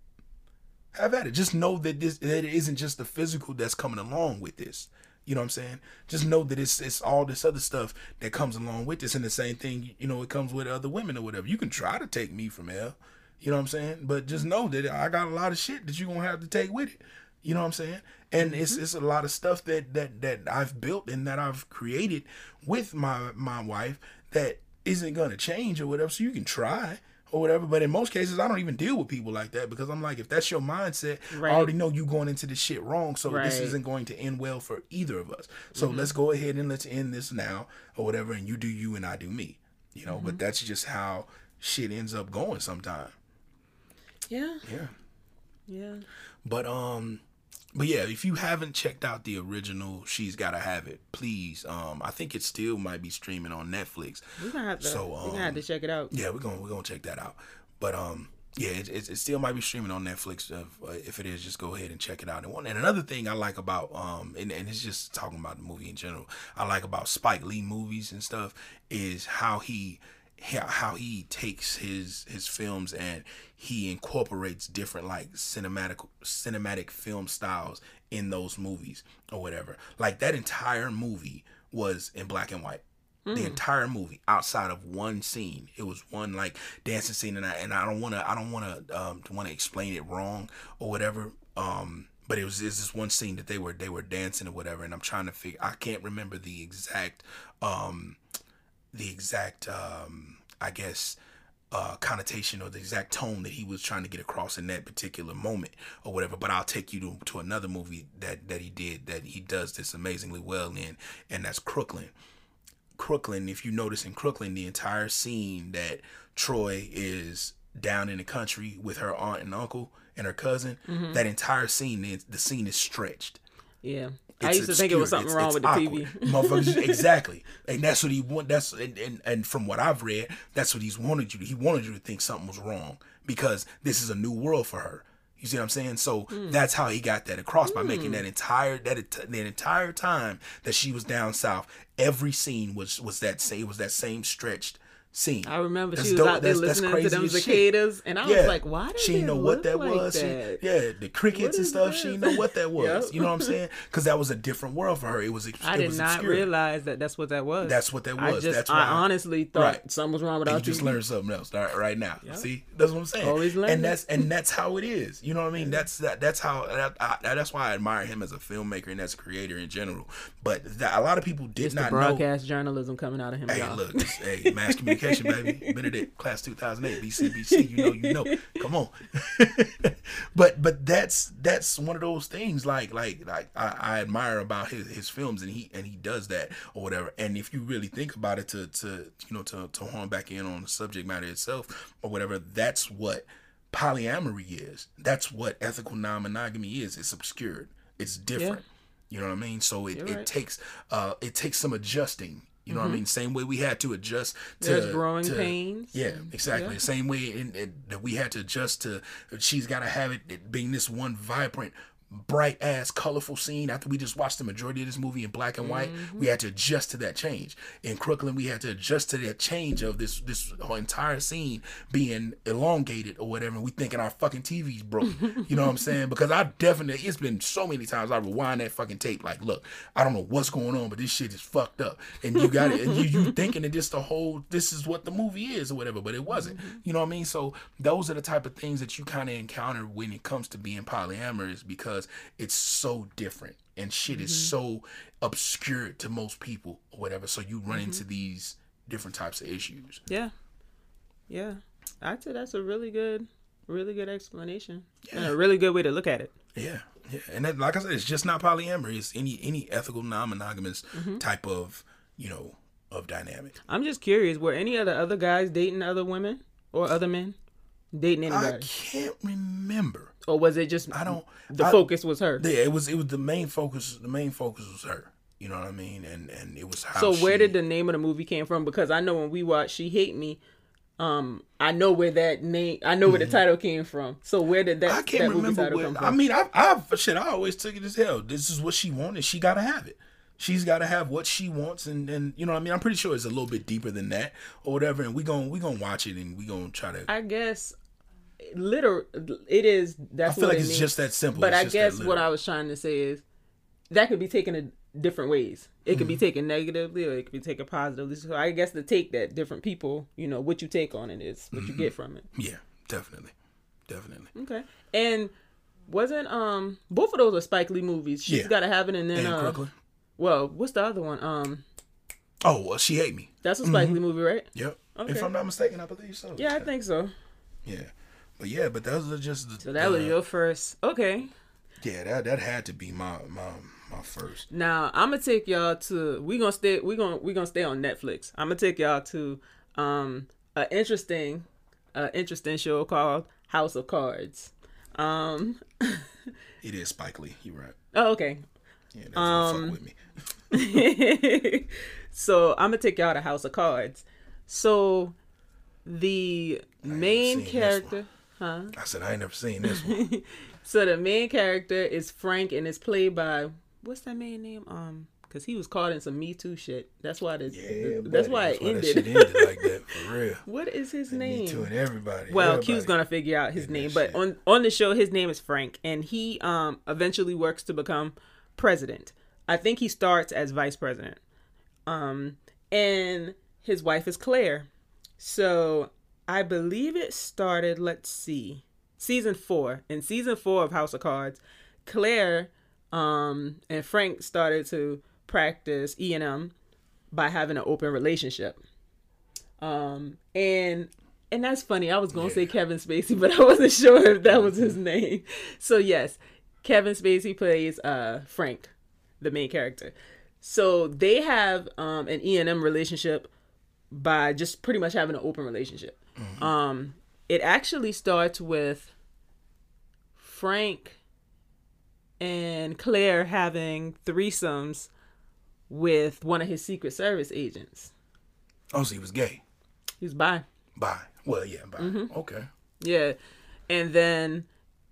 Have at it. Just know that this that it isn't just the physical that's coming along with this. You know what I'm saying? Just know that it's it's all this other stuff that comes along with this, and the same thing. You know, it comes with other women or whatever. You can try to take me from hell. You know what I'm saying? But just mm-hmm. know that I got a lot of shit that you're gonna have to take with it. You know what I'm saying? And it's mm-hmm. it's a lot of stuff that that that I've built and that I've created with my my wife that isn't gonna change or whatever. So you can try or whatever. But in most cases, I don't even deal with people like that because I'm like, if that's your mindset,
Right.
I already know you going into this shit wrong. So this
Right. Mm-hmm.
isn't going to end well for either of us. So let's go ahead and let's end this now or whatever. And you do you and I do me. You know.
Mm-hmm.
But that's just how shit ends up going sometimes.
Yeah,
Yeah.
yeah.
But um but yeah, if you haven't checked out the original She's Gotta Have It, please. Um I think it still might be streaming on Netflix.
We're gonna have to.
So,
we're gonna have to
um,
check it out.
Yeah, we're going to we're to check that out. But um yeah, it, it, it still might be streaming on Netflix. Uh, if it is, just go ahead and check it out. And one and another thing I like about um and, and it's just talking about the movie in general. I like about Spike Lee movies and stuff is how he how he takes his his films and he incorporates different like cinematic cinematic film styles in those movies or whatever. Like that entire movie was in black and white. The entire movie, outside of one scene, it was one like dancing scene, and I and I don't want to I don't want to um want to explain it wrong or whatever. Um, but it was it's this one scene that they were they were dancing or whatever, and I'm trying to figure. I can't remember the exact um the exact um I guess uh connotation or the exact tone that he was trying to get across in that particular moment or whatever but I'll take you to, to another movie that that he did that he does this amazingly well in and that's Crooklyn. Crooklyn if you notice in Crooklyn the entire scene that Troy is down in the country with her aunt and uncle and her cousin that entire scene the, the scene is stretched.
Yeah, I used to think it was something
It's-
wrong
it's
with the TV.
awkward. Motherfuckers, exactly, and that's what he want. That's and, and and from what I've read, that's what he's wanted you. to He wanted you to think something was wrong because this is a new world for her. You see what I'm saying? So
Hmm.
that's how he got that across by making that entire that that entire time that she was down south. Every scene was was that same was that same stretched scene.
I remember
That's
she was
dope.
out there
That's- that's
listening to them cicadas, and I was like, "Why did
she didn't know what that
like
was. She- yeah, the crickets and stuff. She
this?
know what that was.
Yep.
You know what I'm saying? Because that was a different world for her. It was. ex-
I
it
did
was
not
obscure.
realize that that's what that was.
That's what that
I
was.
just,
That's
I honestly thought
Right.
something was wrong with our
you just
TV.
learned something else right, right now. See, that's what I'm saying.
Always learning.
And that's and that's how it is. You know what I mean? That's that. That's how. That, I, that's why I admire him as a filmmaker and as a creator in general. But that, a lot of people did
It's
not know.
broadcast journalism coming out of him,
Hey, look, hey, mass communication, baby. Benedict, class 2008, BCBC. You know, you know. Come on. but but that's that's one of those things. Like like like I, I admire about his, his films, and he and he does that or whatever. And if you really think about it, to to you know to to horn back in on the subject matter itself or whatever, that's what polyamory is. That's what ethical non-monogamy is. It's obscured. It's different. You know what I mean? So it,
You're
it takes uh it takes some adjusting You know what I mm-hmm. mean? Same way we had to adjust to
There's growing
to-
pains.
Yeah, exactly.
Yeah.
Same way in, in, that we had to adjust to. She's got to have it, it being this one vibrant, bright ass, colorful scene. After we just watched the majority of this movie in black and white,
Mm-hmm.
we had to adjust to that change. In Crooklyn, we had to adjust to that change of this this whole entire scene being elongated or whatever. And we thinking our fucking TV's broke. you know what I'm saying? Because I definitely, it's been so many times I rewind that fucking tape. Like, look, I don't know what's going on, but this shit is fucked up. And you got it, and you you thinking that this the whole, this is what the movie is or whatever, but it wasn't. You know what I mean? So those are the type of things that you kind of encounter when it comes to being polyamorous because it's so different and shit is mm-hmm. so obscure to most people or whatever. So you run mm-hmm. into these different types of issues.
Yeah. Yeah. I'd say that's a really good, really good explanation. And
Yeah.
a really good way to look at it.
Yeah, yeah, and then, like I said, it's just not polyamory. It's any any ethical non-monogamous mm-hmm. type of you know of dynamic.
I'm just curious, were any of the other guys dating other women or other men? Dating anybody?
I can't remember.
Or was it just
I don't.
the
I-
focus was her?
Yeah, it was. It was the main focus. The main focus was her. You know what I mean? And and it was how.
So where
she-
did the name of the movie came from? Because I know when we watched She Hate Me, um, I know where that name, I know where the title came from. So where did that.
I can't
that movie
remember
title
where.
come from?
I mean, I, I shit. I always took it as hell. This is what she wanted. She got to have it. She's got to have what she wants, and and you know what I mean. I'm pretty sure it's a little bit deeper than that or whatever. And we gon' we gonna watch it and we gonna try to.
I guess, literal, it is.
I
That's
feel
what
like
it
it's
means.
just that simple.
But
It's
I guess what. I was trying to say is that could be taken in different ways. It could be taken negatively or it could be taken positively. So I guess the take that different people, you know, what you take on it is what you get from it.
Yeah, definitely, definitely.
Okay. And wasn't um both of those are Spike Lee movies. She's
Yeah.
gotta have it and then
And
uh well, what's the other one? Um
Oh, well, she hate me.
that's a Spike Lee movie, right?
Yep.
Okay.
If I'm not mistaken, I believe so.
Yeah, I think so.
Yeah. But yeah, but those are just the,
So that was your first okay.
yeah that that had to be my my my first.
Now I'm gonna take y'all to we gonna stay we gonna we gonna stay on Netflix. I'm gonna take y'all to um an interesting uh interesting show called House of Cards. Um
It is Spike Lee. You right.
oh okay.
Yeah, that's
Um,
fuck with me.
so I'm gonna take y'all to House of Cards. So the main
seen
character
I said I ain't never seen this one.
so the main character is Frank and it's played by what's that man name? Um because he was caught in some Me Too shit. That's why this.
Yeah,
that's
buddy,
why it
That
ended.
shit ended like that for real.
what is his
Me
name?
Me Too, and everybody.
Well,
everybody.
Q's gonna figure out his name, but
shit.
on on the show, his name is Frank, and he um eventually works to become president. I think he starts as vice president. Um, and his wife is Claire. So I believe it started. Let's see, season four. In season four of House of Cards, Claire um and Frank started to practice E and M by having an open relationship. Um, and and that's funny. I was gonna say Kevin Spacey, but I wasn't sure if that was his name. So yes, Kevin Spacey plays uh Frank, the main character. So they have um an E and M relationship by just pretty much having an open relationship. Um, it actually starts with Frank and Claire having threesomes with one of his Secret Service agents.
Oh, so he was gay.
He's bi.
Bye. Well, yeah, bye.
Mm-hmm.
Okay.
Yeah, and then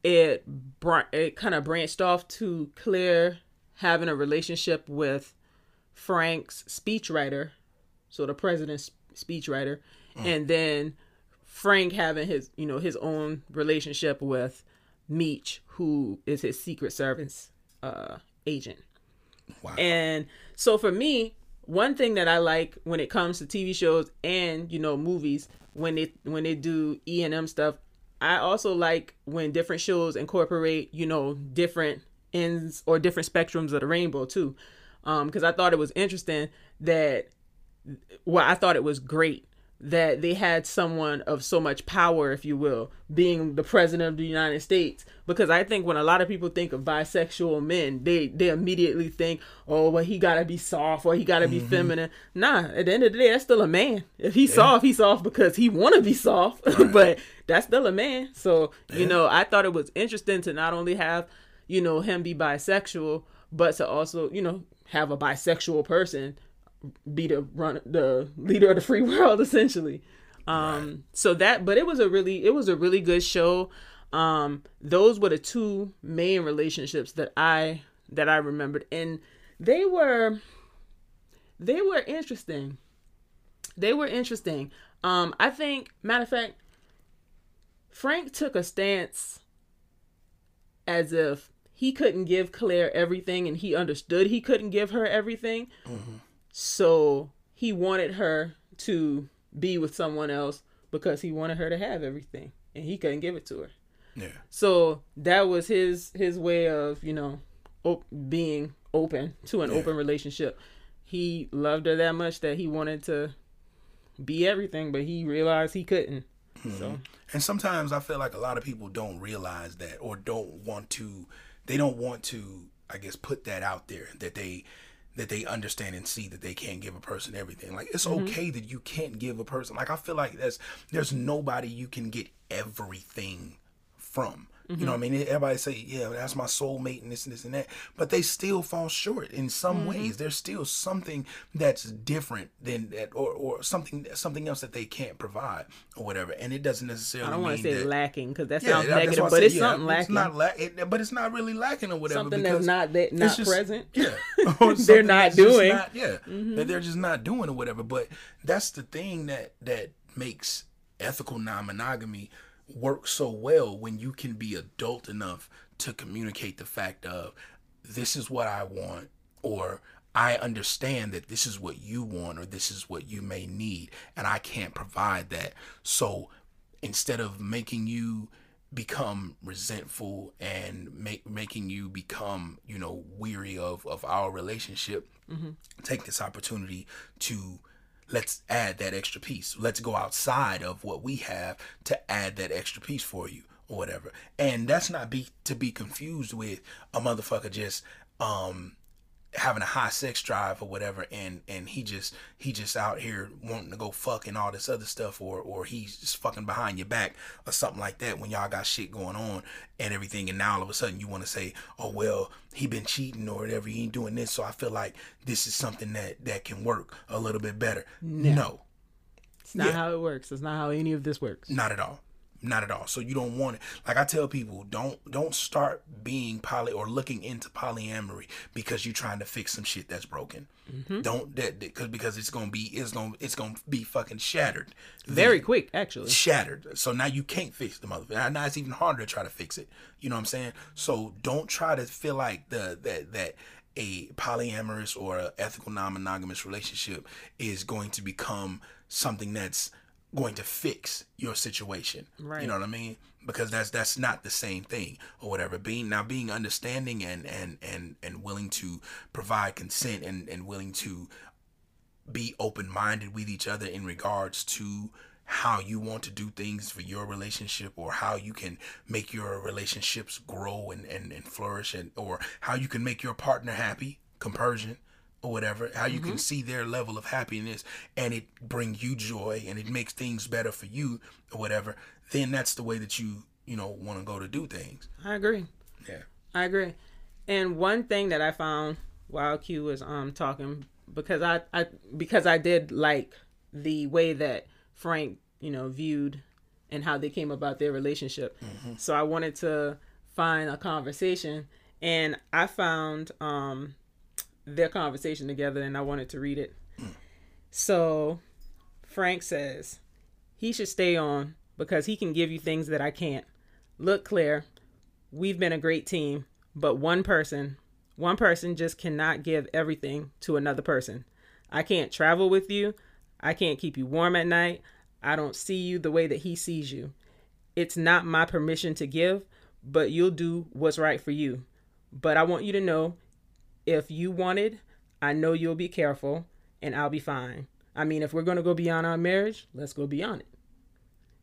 it br- it kind of branched off to Claire having a relationship with Frank's speechwriter, so the president's speechwriter, and then Frank having his you know his own relationship with Meech, who is his Secret Service uh, agent.
Wow.
And so for me, one thing that I like when it comes to TV shows and you know movies when they when they do E and M stuff, I also like when different shows incorporate you know different ends or different spectrums of the rainbow too, because I thought it was interesting that well I thought it was great that they had someone of so much power, if you will, being the president of the United States. Because I think when a lot of people think of bisexual men, they they immediately think, oh, well, he gotta be soft or he gotta be mm-hmm. feminine. Nah, at the end of the day, that's still a man. If he's soft, he's soft because he wanna be soft, but that's still a man. So you know, I thought it was interesting to not only have you know him be bisexual, but to also you know have a bisexual person be the run the leader of the free world essentially. Um right. so that but it was a really it was a really good show. Um those were the two main relationships that I that I remembered and they were they were interesting. They were interesting. Um I think matter of fact Frank took a stance as if he couldn't give Claire everything and he understood he couldn't give her everything. Mm-hmm. So he wanted her to be with someone else because he wanted her to have everything and he couldn't give it to her. Yeah. So that was his his way of, you know, op- being open to an yeah. open relationship. He loved her that much that he wanted to be everything, but he realized he couldn't. Mm-hmm. So
and sometimes I feel like a lot of people don't realize that or don't want to they don't want to I guess put that out there that they that they understand and see that they can't give a person everything. Like it's mm-hmm. okay that you can't give a person. Like I feel like there's there's nobody you can get everything from. Mm-hmm. You know what I mean? Everybody say, yeah, that's my soulmate and this and this and that. But they still fall short in some mm-hmm. ways. There's still something that's different than that or, or something something else that they can't provide or whatever. And it doesn't necessarily I don't want to say
that, lacking because that sounds yeah, negative, but it's yeah, something lacking. It's
not la- it, but it's not really lacking or whatever.
Something that's not that not just, present. Yeah. they're not doing. Not,
yeah. Mm-hmm. They're just not doing or whatever. But that's the thing that that makes ethical non-monogamy work so well when you can be adult enough to communicate the fact of this is what I want or I understand that this is what you want or this is what you may need and I can't provide that. So instead of making you become resentful and make making you become, you know, weary of of our relationship, mm-hmm. take this opportunity to let's add that extra piece. Let's go outside of what we have to add that extra piece for you or whatever. And that's not be to be confused with a motherfucker just um having a high sex drive or whatever and and he just he just out here wanting to go fuck and all this other stuff or or he's just fucking behind your back or something like that when y'all got shit going on and everything and now all of a sudden you want to say oh well he been cheating or whatever he ain't doing this. So i feel like this is something that that can work a little bit better. No, no.
it's not yeah. how it works. It's not how any of this works.
Not at all not at all. So you don't want it. Like i tell people don't don't start being poly or looking into polyamory because you're trying to fix some shit that's broken. Mm-hmm. don't that because because it's gonna be it's gonna it's gonna be fucking shattered.
Very then, quick actually.
Shattered. So now you can't fix the motherfucker now it's even harder to try to fix it. You know what i'm saying? So don't try to feel like the that that a polyamorous or a ethical non-monogamous relationship is going to become something that's going to fix your situation. Right. You know what I mean? Because that's that's not the same thing or whatever. Being now being understanding and and and and willing to provide consent and and willing to be open minded with each other in regards to how you want to do things for your relationship or how you can make your relationships grow and, and, and flourish and or how you can make your partner happy compersion or whatever, how you mm-hmm. can see their level of happiness and it bring you joy and it makes things better for you or whatever, then that's the way that you, you know, want to go to do things.
I agree.
Yeah.
I agree. And one thing that I found while Q was um talking because I, I because I did like the way that Frank, you know, viewed and how they came about their relationship. Mm-hmm. So I wanted to find a conversation and I found um their conversation together and I wanted to read it. Mm. So Frank says, he should stay on because he can give you things that I can't. Look, Claire, we've been a great team, but one person, one person just cannot give everything to another person. I can't travel with you. I can't keep you warm at night. I don't see you the way that he sees you. It's not my permission to give, but you'll do what's right for you. But I want you to know if you wanted, I know you'll be careful and I'll be fine. I mean, if we're going to go beyond our marriage, let's go beyond it.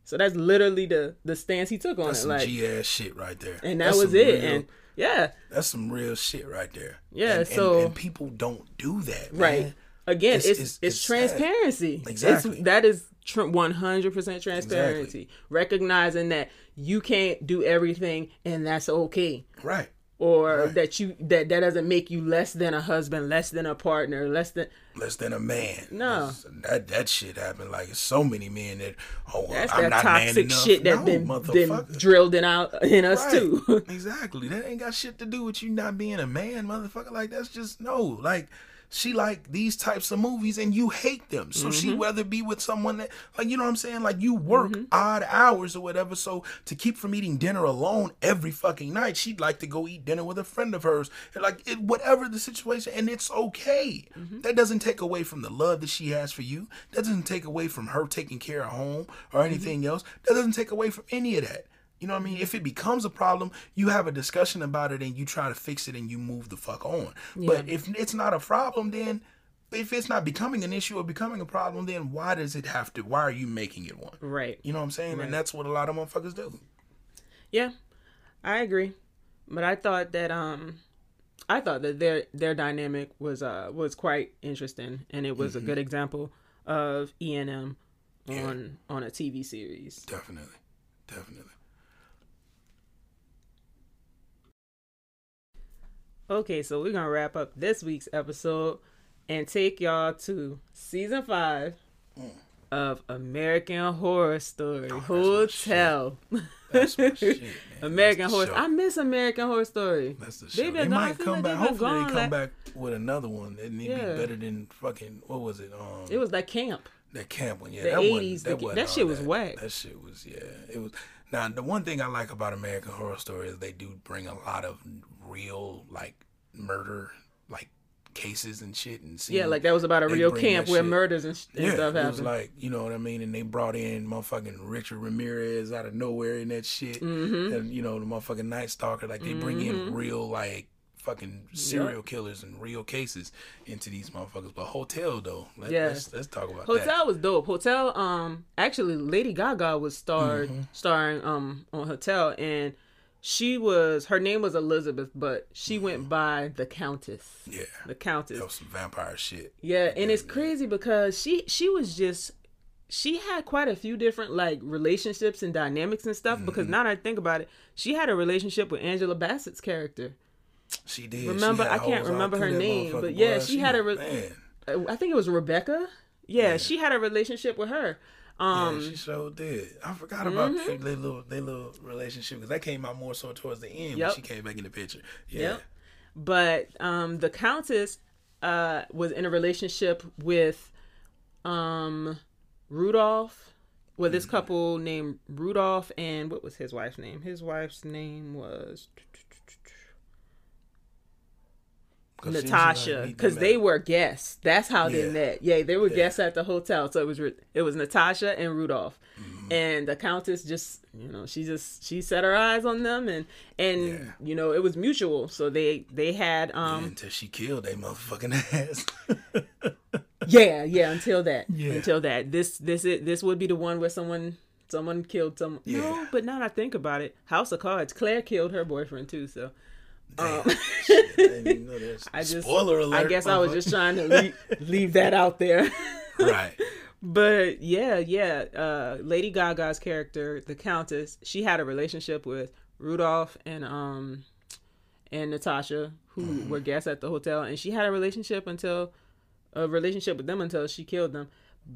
So that's literally the the stance he took on
that's
it.
Some like G ass shit right there.
And that that's was it. Real, and yeah,
that's some real shit right there.
Yeah.
And,
so
and, and people don't do that, man. right?
Again, it's it's, it's, it's transparency. Sad. Exactly. It's, that is one hundred percent transparency. Exactly. Recognizing that you can't do everything, and that's okay.
Right
or
Right.
that you that that doesn't make you less than a husband, less than a partner, less than
less than a man.
No.
That's- that that shit happened. Like so many men that oh
that's
I'm
that
not man
toxic
enough.
shit that
no,
been, been drilled in out in us
Right.
too.
exactly. That ain't got shit to do with you not being a man, motherfucker. Like that's just no. Like she like these types of movies and you hate them. So
Mm-hmm.
she rather be with someone that like you know what I'm saying? Like you work odd hours or whatever. So to keep from eating dinner alone every fucking night, she'd like to go eat dinner with a friend of hers. And like it, whatever the situation, and it's okay.
Mm-hmm.
That doesn't take away from the love that she has for you. That doesn't take away from her taking care of home or
Mm-hmm.
anything else. That doesn't take away from any of that. You know what I mean? If it becomes a problem, you have a discussion about it and you try to fix it and you move the fuck on. But if it's not a problem, then if it's not becoming an issue or becoming a problem, then why does it have to? Why are you making it one?
right.
You know what I'm saying?
Right.
And that's what a lot of motherfuckers do.
Yeah, I agree. But I thought that um I thought that their their dynamic was uh was quite interesting and it was a good example of E and M
Yeah.
on on a TV series.
Definitely. Definitely.
Okay, so we're gonna wrap up this week's episode and take y'all to season five of American Horror Story
my
Hotel.
Shit.
American Horror.
show.
I miss American Horror Story.
That's the
They've
show. They
I
might come
like
back. Hopefully,
gone
they come
like-
back with another one. And it'd
Yeah.
be better than fucking what was it? Um,
It was that camp.
that camp one. Yeah,
The
that
80s,
wasn't- That,
that shit was whack.
That shit was yeah. It was. Now the one thing I like about American Horror Story is they do bring a lot of real like murder like cases and shit and
Yeah, like that was about a real camp where
shit.
murders and, sh- and
yeah,
stuff
it was
happened.
like you know what I mean, and they brought in motherfucking Richard Ramirez out of nowhere in that shit,
Mm-hmm.
and you know the motherfucking Night Stalker. Like they bring in real like fucking serial killers and real cases into these motherfuckers. But Hotel though, let,
Yeah.
let's let's talk about
Hotel
that.
was dope. Hotel, um, actually, Lady Gaga was starred
Mm-hmm.
starring um on Hotel, and she was her name was Elizabeth, but she went by the Countess.
Yeah,
The Countess.
that was some vampire shit.
Yeah, and it's crazy because she she was just she had quite a few different like relationships and dynamics and stuff.
Mm-hmm.
Because now that I think about it, she had a relationship with Angela Bassett's character.
She did.
Remember-
she
I can't remember her name, but yeah,
boy.
she had a re- I think it was Rebecca. Yeah, she had a relationship with her. Um,
yeah, she sure did. I forgot about their, their little their little relationship because that came out more so towards the end
Yep.
when she came back in the picture. Yeah,
Yep. But um, the Countess uh, was in a relationship with um, Rudolph,
Mm-hmm.
this couple named Rudolph, and what was his wife's name? His wife's name was
'Cause she was Natacha,
because they were guests. That's how they
Yeah.
met. Yeah, they were
Yeah.
guests at the hotel. So it was it was Natacha and Rudolph,
Mm-hmm.
and the Countess just you know she just she set her eyes on them, and and
Yeah.
you know it was mutual. So they they had um
until she killed that motherfucking ass.
Yeah, yeah. Until that,
Yeah.
until that. This, this, it, this would be the one where someone, someone killed someone. No,
Yeah.
but now that I think about it, House of Cards. Claire killed her boyfriend too. So
Damn, shit, I didn't know that.
I just,
spoiler alert.
I guess I was just trying to leave, leave that out there.
right.
but yeah, yeah. Uh, Lady Gaga's character, the Countess, she had a relationship with Rudolph and um and Natacha, who
Mm-hmm.
were guests at the hotel, and she had a relationship until a relationship with them until she killed them.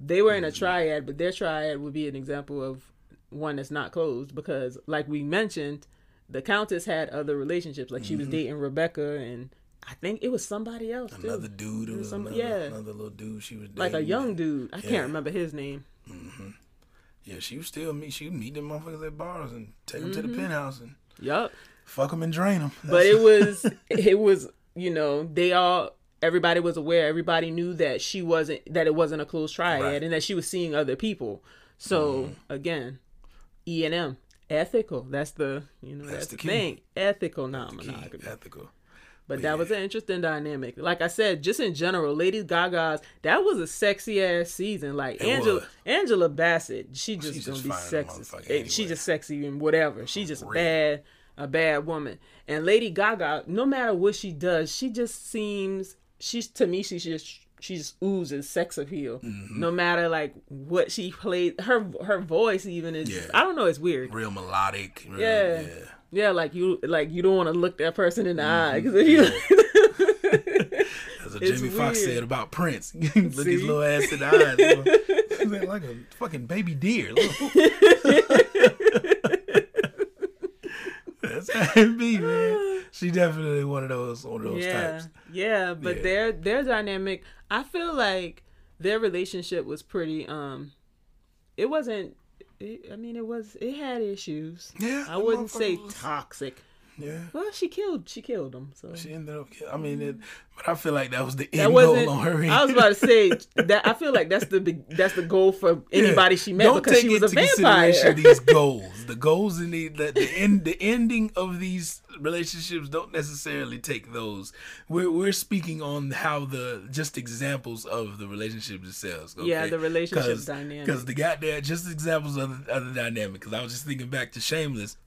They were in
Mm-hmm.
a triad, but their triad would be an example of one that's not closed because, like we mentioned, the Countess had other relationships. Like she was dating Rebecca, and I think it was somebody else too.
Mm-hmm. Another dude. It
was
was
some-
another,
yeah.
another little dude. She was
like a young dude. I
Yeah.
can't remember his name.
Yeah, she was still meet. She would meet them motherfuckers at bars and take them to
Mm-hmm.
the penthouse and
Yup.
fuck them and drain them.
but it was it was you know they all everybody was aware everybody knew that she wasn't that it wasn't a closed triad
Right.
and that she was seeing other people so again e and m ethical. That's the you know that's,
the
the,
key.
thing. Ethical non-monogamy
ethical.
but that was an interesting dynamic. Like i said just in general lady gaga's that was a sexy ass season. Like
It
angela
was.
angela bassett she just
She's
gonna
just
be sexy. Eh, she just sexy and whatever. She's just a bad a bad woman. And lady gaga no matter what she does she just seems she's to me she's just she just oozes sex appeal.
Mm-hmm.
No matter like what she played, her her voice even is.
Yeah.
I don't know. It's weird.
real melodic. real-
Yeah.
yeah.
Yeah, like you like you don't want to look that person in the eye because if you.
That's what
It's
Jimmy Fox said about Prince. look his
See?
little ass in the eyes. Like a fucking baby deer. That's how it be, man. She definitely one of those one of those
yeah,
types.
yeah, but
Yeah.
their their dynamic, I feel like their relationship was pretty. Um, it wasn't. It, I mean, it was. It had issues.
Yeah,
I wouldn't say toxic.
Yeah.
Well, she killed. She killed him. So
She ended up. kill- I mean, it, but I feel like that was the end goal on her end.
I was about to say that. I feel like that's the big. That's the goal for anybody
Yeah.
she met
Don't
because
take
she was a vampire.
these goals. The goals in the the, the end the ending of these relationships don't necessarily take those. We're we're speaking on how the just examples of the relationship themselves.
Yeah, the relationship dynamic.
Because the goddamn just examples of the, of the dynamic. Because I was just thinking back to Shameless.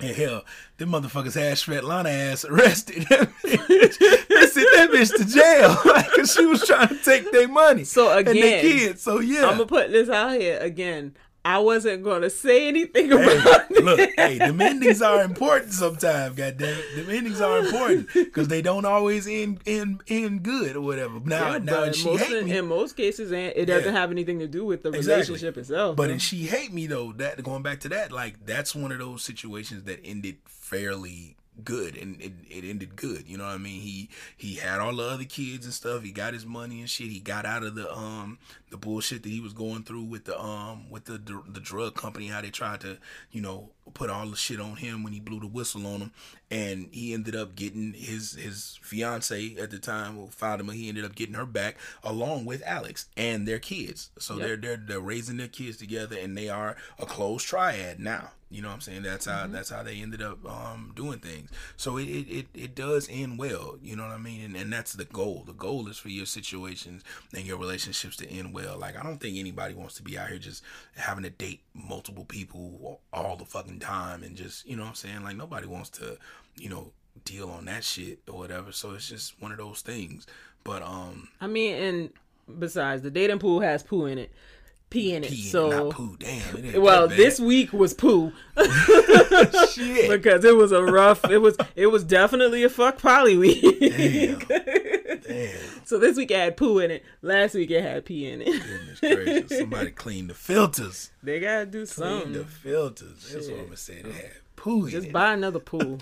And hell, them motherfuckers had Svetlana ass arrested. they sent that bitch to jail because she was trying to take their money.
So
and their
again,
kids. So yeah,
I'm gonna put this out here again. I wasn't gonna say anything
Hey,
about it.
look, hey, the endings are important sometimes. Goddamn it, the endings are important because they don't always end end end good or whatever. Now,
Yeah,
now, she
most
hate
in,
me.
in most cases, and it doesn't have anything to do with the
Exactly.
relationship itself.
But in she hate me though. That going back to that, like that's one of those situations that ended fairly good and it, it ended good you know what i mean? He he had all the other kids and stuff he got his money and shit he got out of the um the bullshit that he was going through with the um with the the drug company how they tried to you know put all the shit on him when he blew the whistle on him. And he ended up getting his his fiance at the time found him he ended up getting her back along with alex and their kids. So
Yep.
they're they're they're raising their kids together and they are a close triad now you know what i'm saying? That's how that's how they ended up um doing things. So it it, it, it does end well you know what i mean? And, and that's the goal. The goal is for your situations and your relationships to end well. Like i don't think anybody wants to be out here just having to date multiple people all the fucking time and just you know what i'm saying? Like nobody wants to you know deal on that shit or whatever. So it's just one of those things. But um
I mean, and besides, the dating pool has poo in it, pee in it.
pee,
so,
poo damn it
well, this week was poo
shit
because it was a rough. It was it was definitely a fuck poly week.
Damn. Damn.
so this week it had poo in it. Last week it had pee in it.
Goodness gracious. Somebody clean the filters.
they gotta do
something. The filters. That's what I'm gonna say. They had poo in
Just
it.
buy another pool.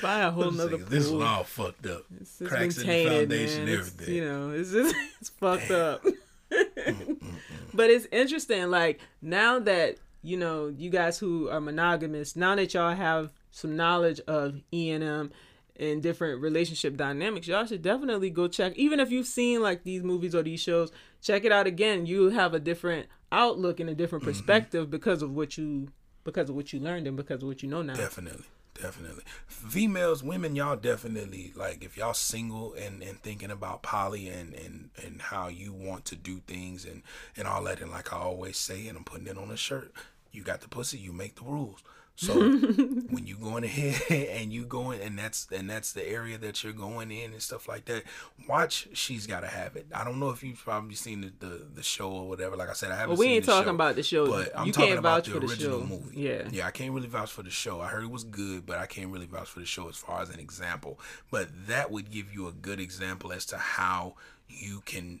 Buy, a whole nother pool.
This one all fucked up. Cracks in the foundation,
man. It's,
everything.
you know, it's just it's fucked up. but it's interesting, like now that you know you guys who are monogamous, now that y'all have some knowledge of E and M and different relationship dynamics, y'all should definitely go check. Even if you've seen like these movies or these shows, check it out again. You'll have a different outlook and a different
Mm-hmm.
perspective because of what you because of what you learned and because of what you know now.
Definitely. Definitely. Females, women, y'all definitely like if y'all single and, and thinking about poly and, and, and how you want to do things and, and all that and like I always say and I'm putting it on a shirt, you got the pussy, you make the rules. So when you going ahead and you going and that's and that's the area that you're going in and stuff like that, watch She's Gotta Have It. I don't know if you've probably seen the, the, the show or whatever. Like I said, I haven't
Well, we ain't
the
talking
show,
about the show.
But I'm
You
talking
can't
about
vouch
the
for the
original
show.
movie.
Yeah.
Yeah, I can't really vouch for the show. I heard it was good, but I can't really vouch for the show as far as an example. But that would give you a good example as to how you can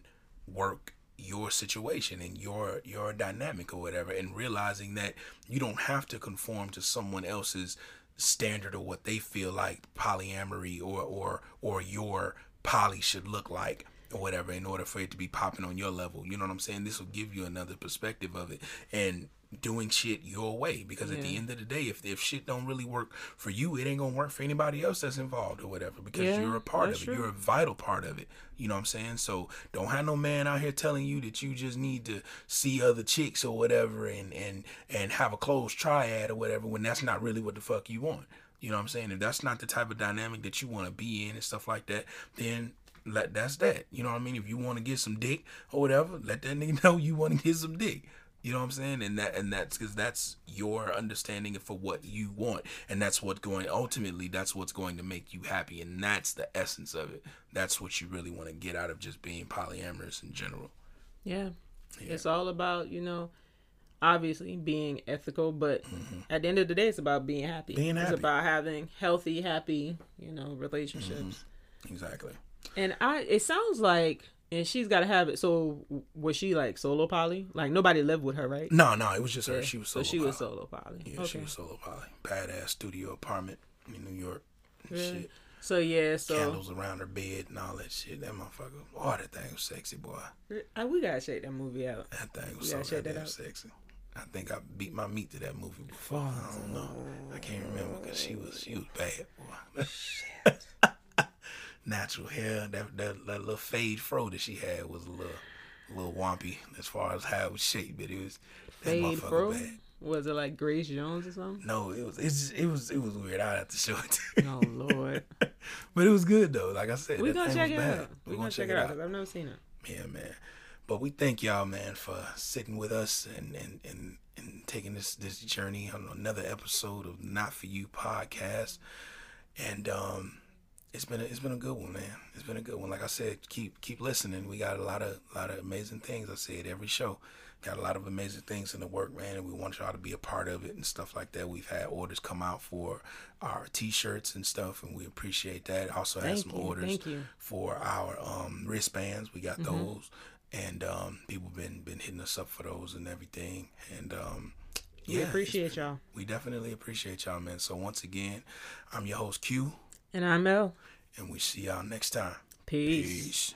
work your situation and your your dynamic or whatever and realizing that you don't have to conform to someone else's standard of what they feel like polyamory or or or your poly should look like or whatever in order for it to be popping on your level. You know what I'm saying? This will give you another perspective of it and doing shit your way. Because at the end of the day if if shit don't really work for you it ain't gonna work for anybody else that's involved or whatever because
Yeah,
you're a part of it.
True.
you're a vital part of it. You know what i'm saying? So don't have no man out here telling you that you just need to see other chicks or whatever and and and have a close triad or whatever when that's not really what the fuck you want. You know what i'm saying? If that's not the type of dynamic that you want to be in and stuff like that then let that's that. You know what i mean? If you want to get some dick or whatever let that nigga know you want to get some dick You know what I'm saying? And that and that's because that's your understanding for what you want, and that's what going ultimately that's what's going to make you happy, and that's the essence of it. That's what you really want to get out of just being polyamorous in general.
Yeah. It's all about, you know, obviously being ethical, but at the end of the day, it's about being happy.
Mm-hmm. Being happy.
It's about having healthy, happy, you know, relationships.
Exactly.
And I, it sounds like, and she's got to have it. So was she like solo poly? Like nobody lived with her, right?
No, no, it was just her.
Yeah.
She was
so
solo.
she was
poly.
solo poly.
Yeah,
okay.
she was solo poly. Badass studio apartment in New York. and
Really?
Shit.
So yeah, so
Candles around her bed and all that shit. That motherfucker. Oh, that thing was sexy, boy.
uh, we gotta check that movie out.
That thing was so
gotta check that
goddamn sexy. I think I beat my meat to that movie before. I don't know. I can't remember because she was she was bad, boy. Natural hair, that, that that little fade fro that she had was a little a little wompy as far as how it was shaped, but it was that
Fade
motherfucker
Fro.
bad.
Was it like Grace Jones or something?
No, it was it's just, it was it was weird. I have to show it to you.
Oh Lord,
but it was good though. Like I said,
we
that
gonna check it
bad.
out.
We
We
gonna
gonna check it out because I've never seen it.
Yeah, man. But we thank y'all, man, for sitting with us and and and, and taking this this journey on another episode of Not For You podcast. And um, it's been a, it's been a good one, man. It's been a good one. Like I said, keep keep listening. We got a lot of lot of amazing things. I say it every show. Got a lot of amazing things in the work, man, and we want y'all to be a part of it and stuff like that. We've had orders come out for our T-shirts and stuff, and we appreciate that. Also had some
you,
orders for our um, wristbands. We got those, and um, people been been hitting us up for those and everything. And um,
We
yeah, it's
appreciate y'all.
We definitely appreciate y'all, man. So once again, I'm your host Q,
And I'm Mel.
and we see y'all next time.
Peace.
Peace.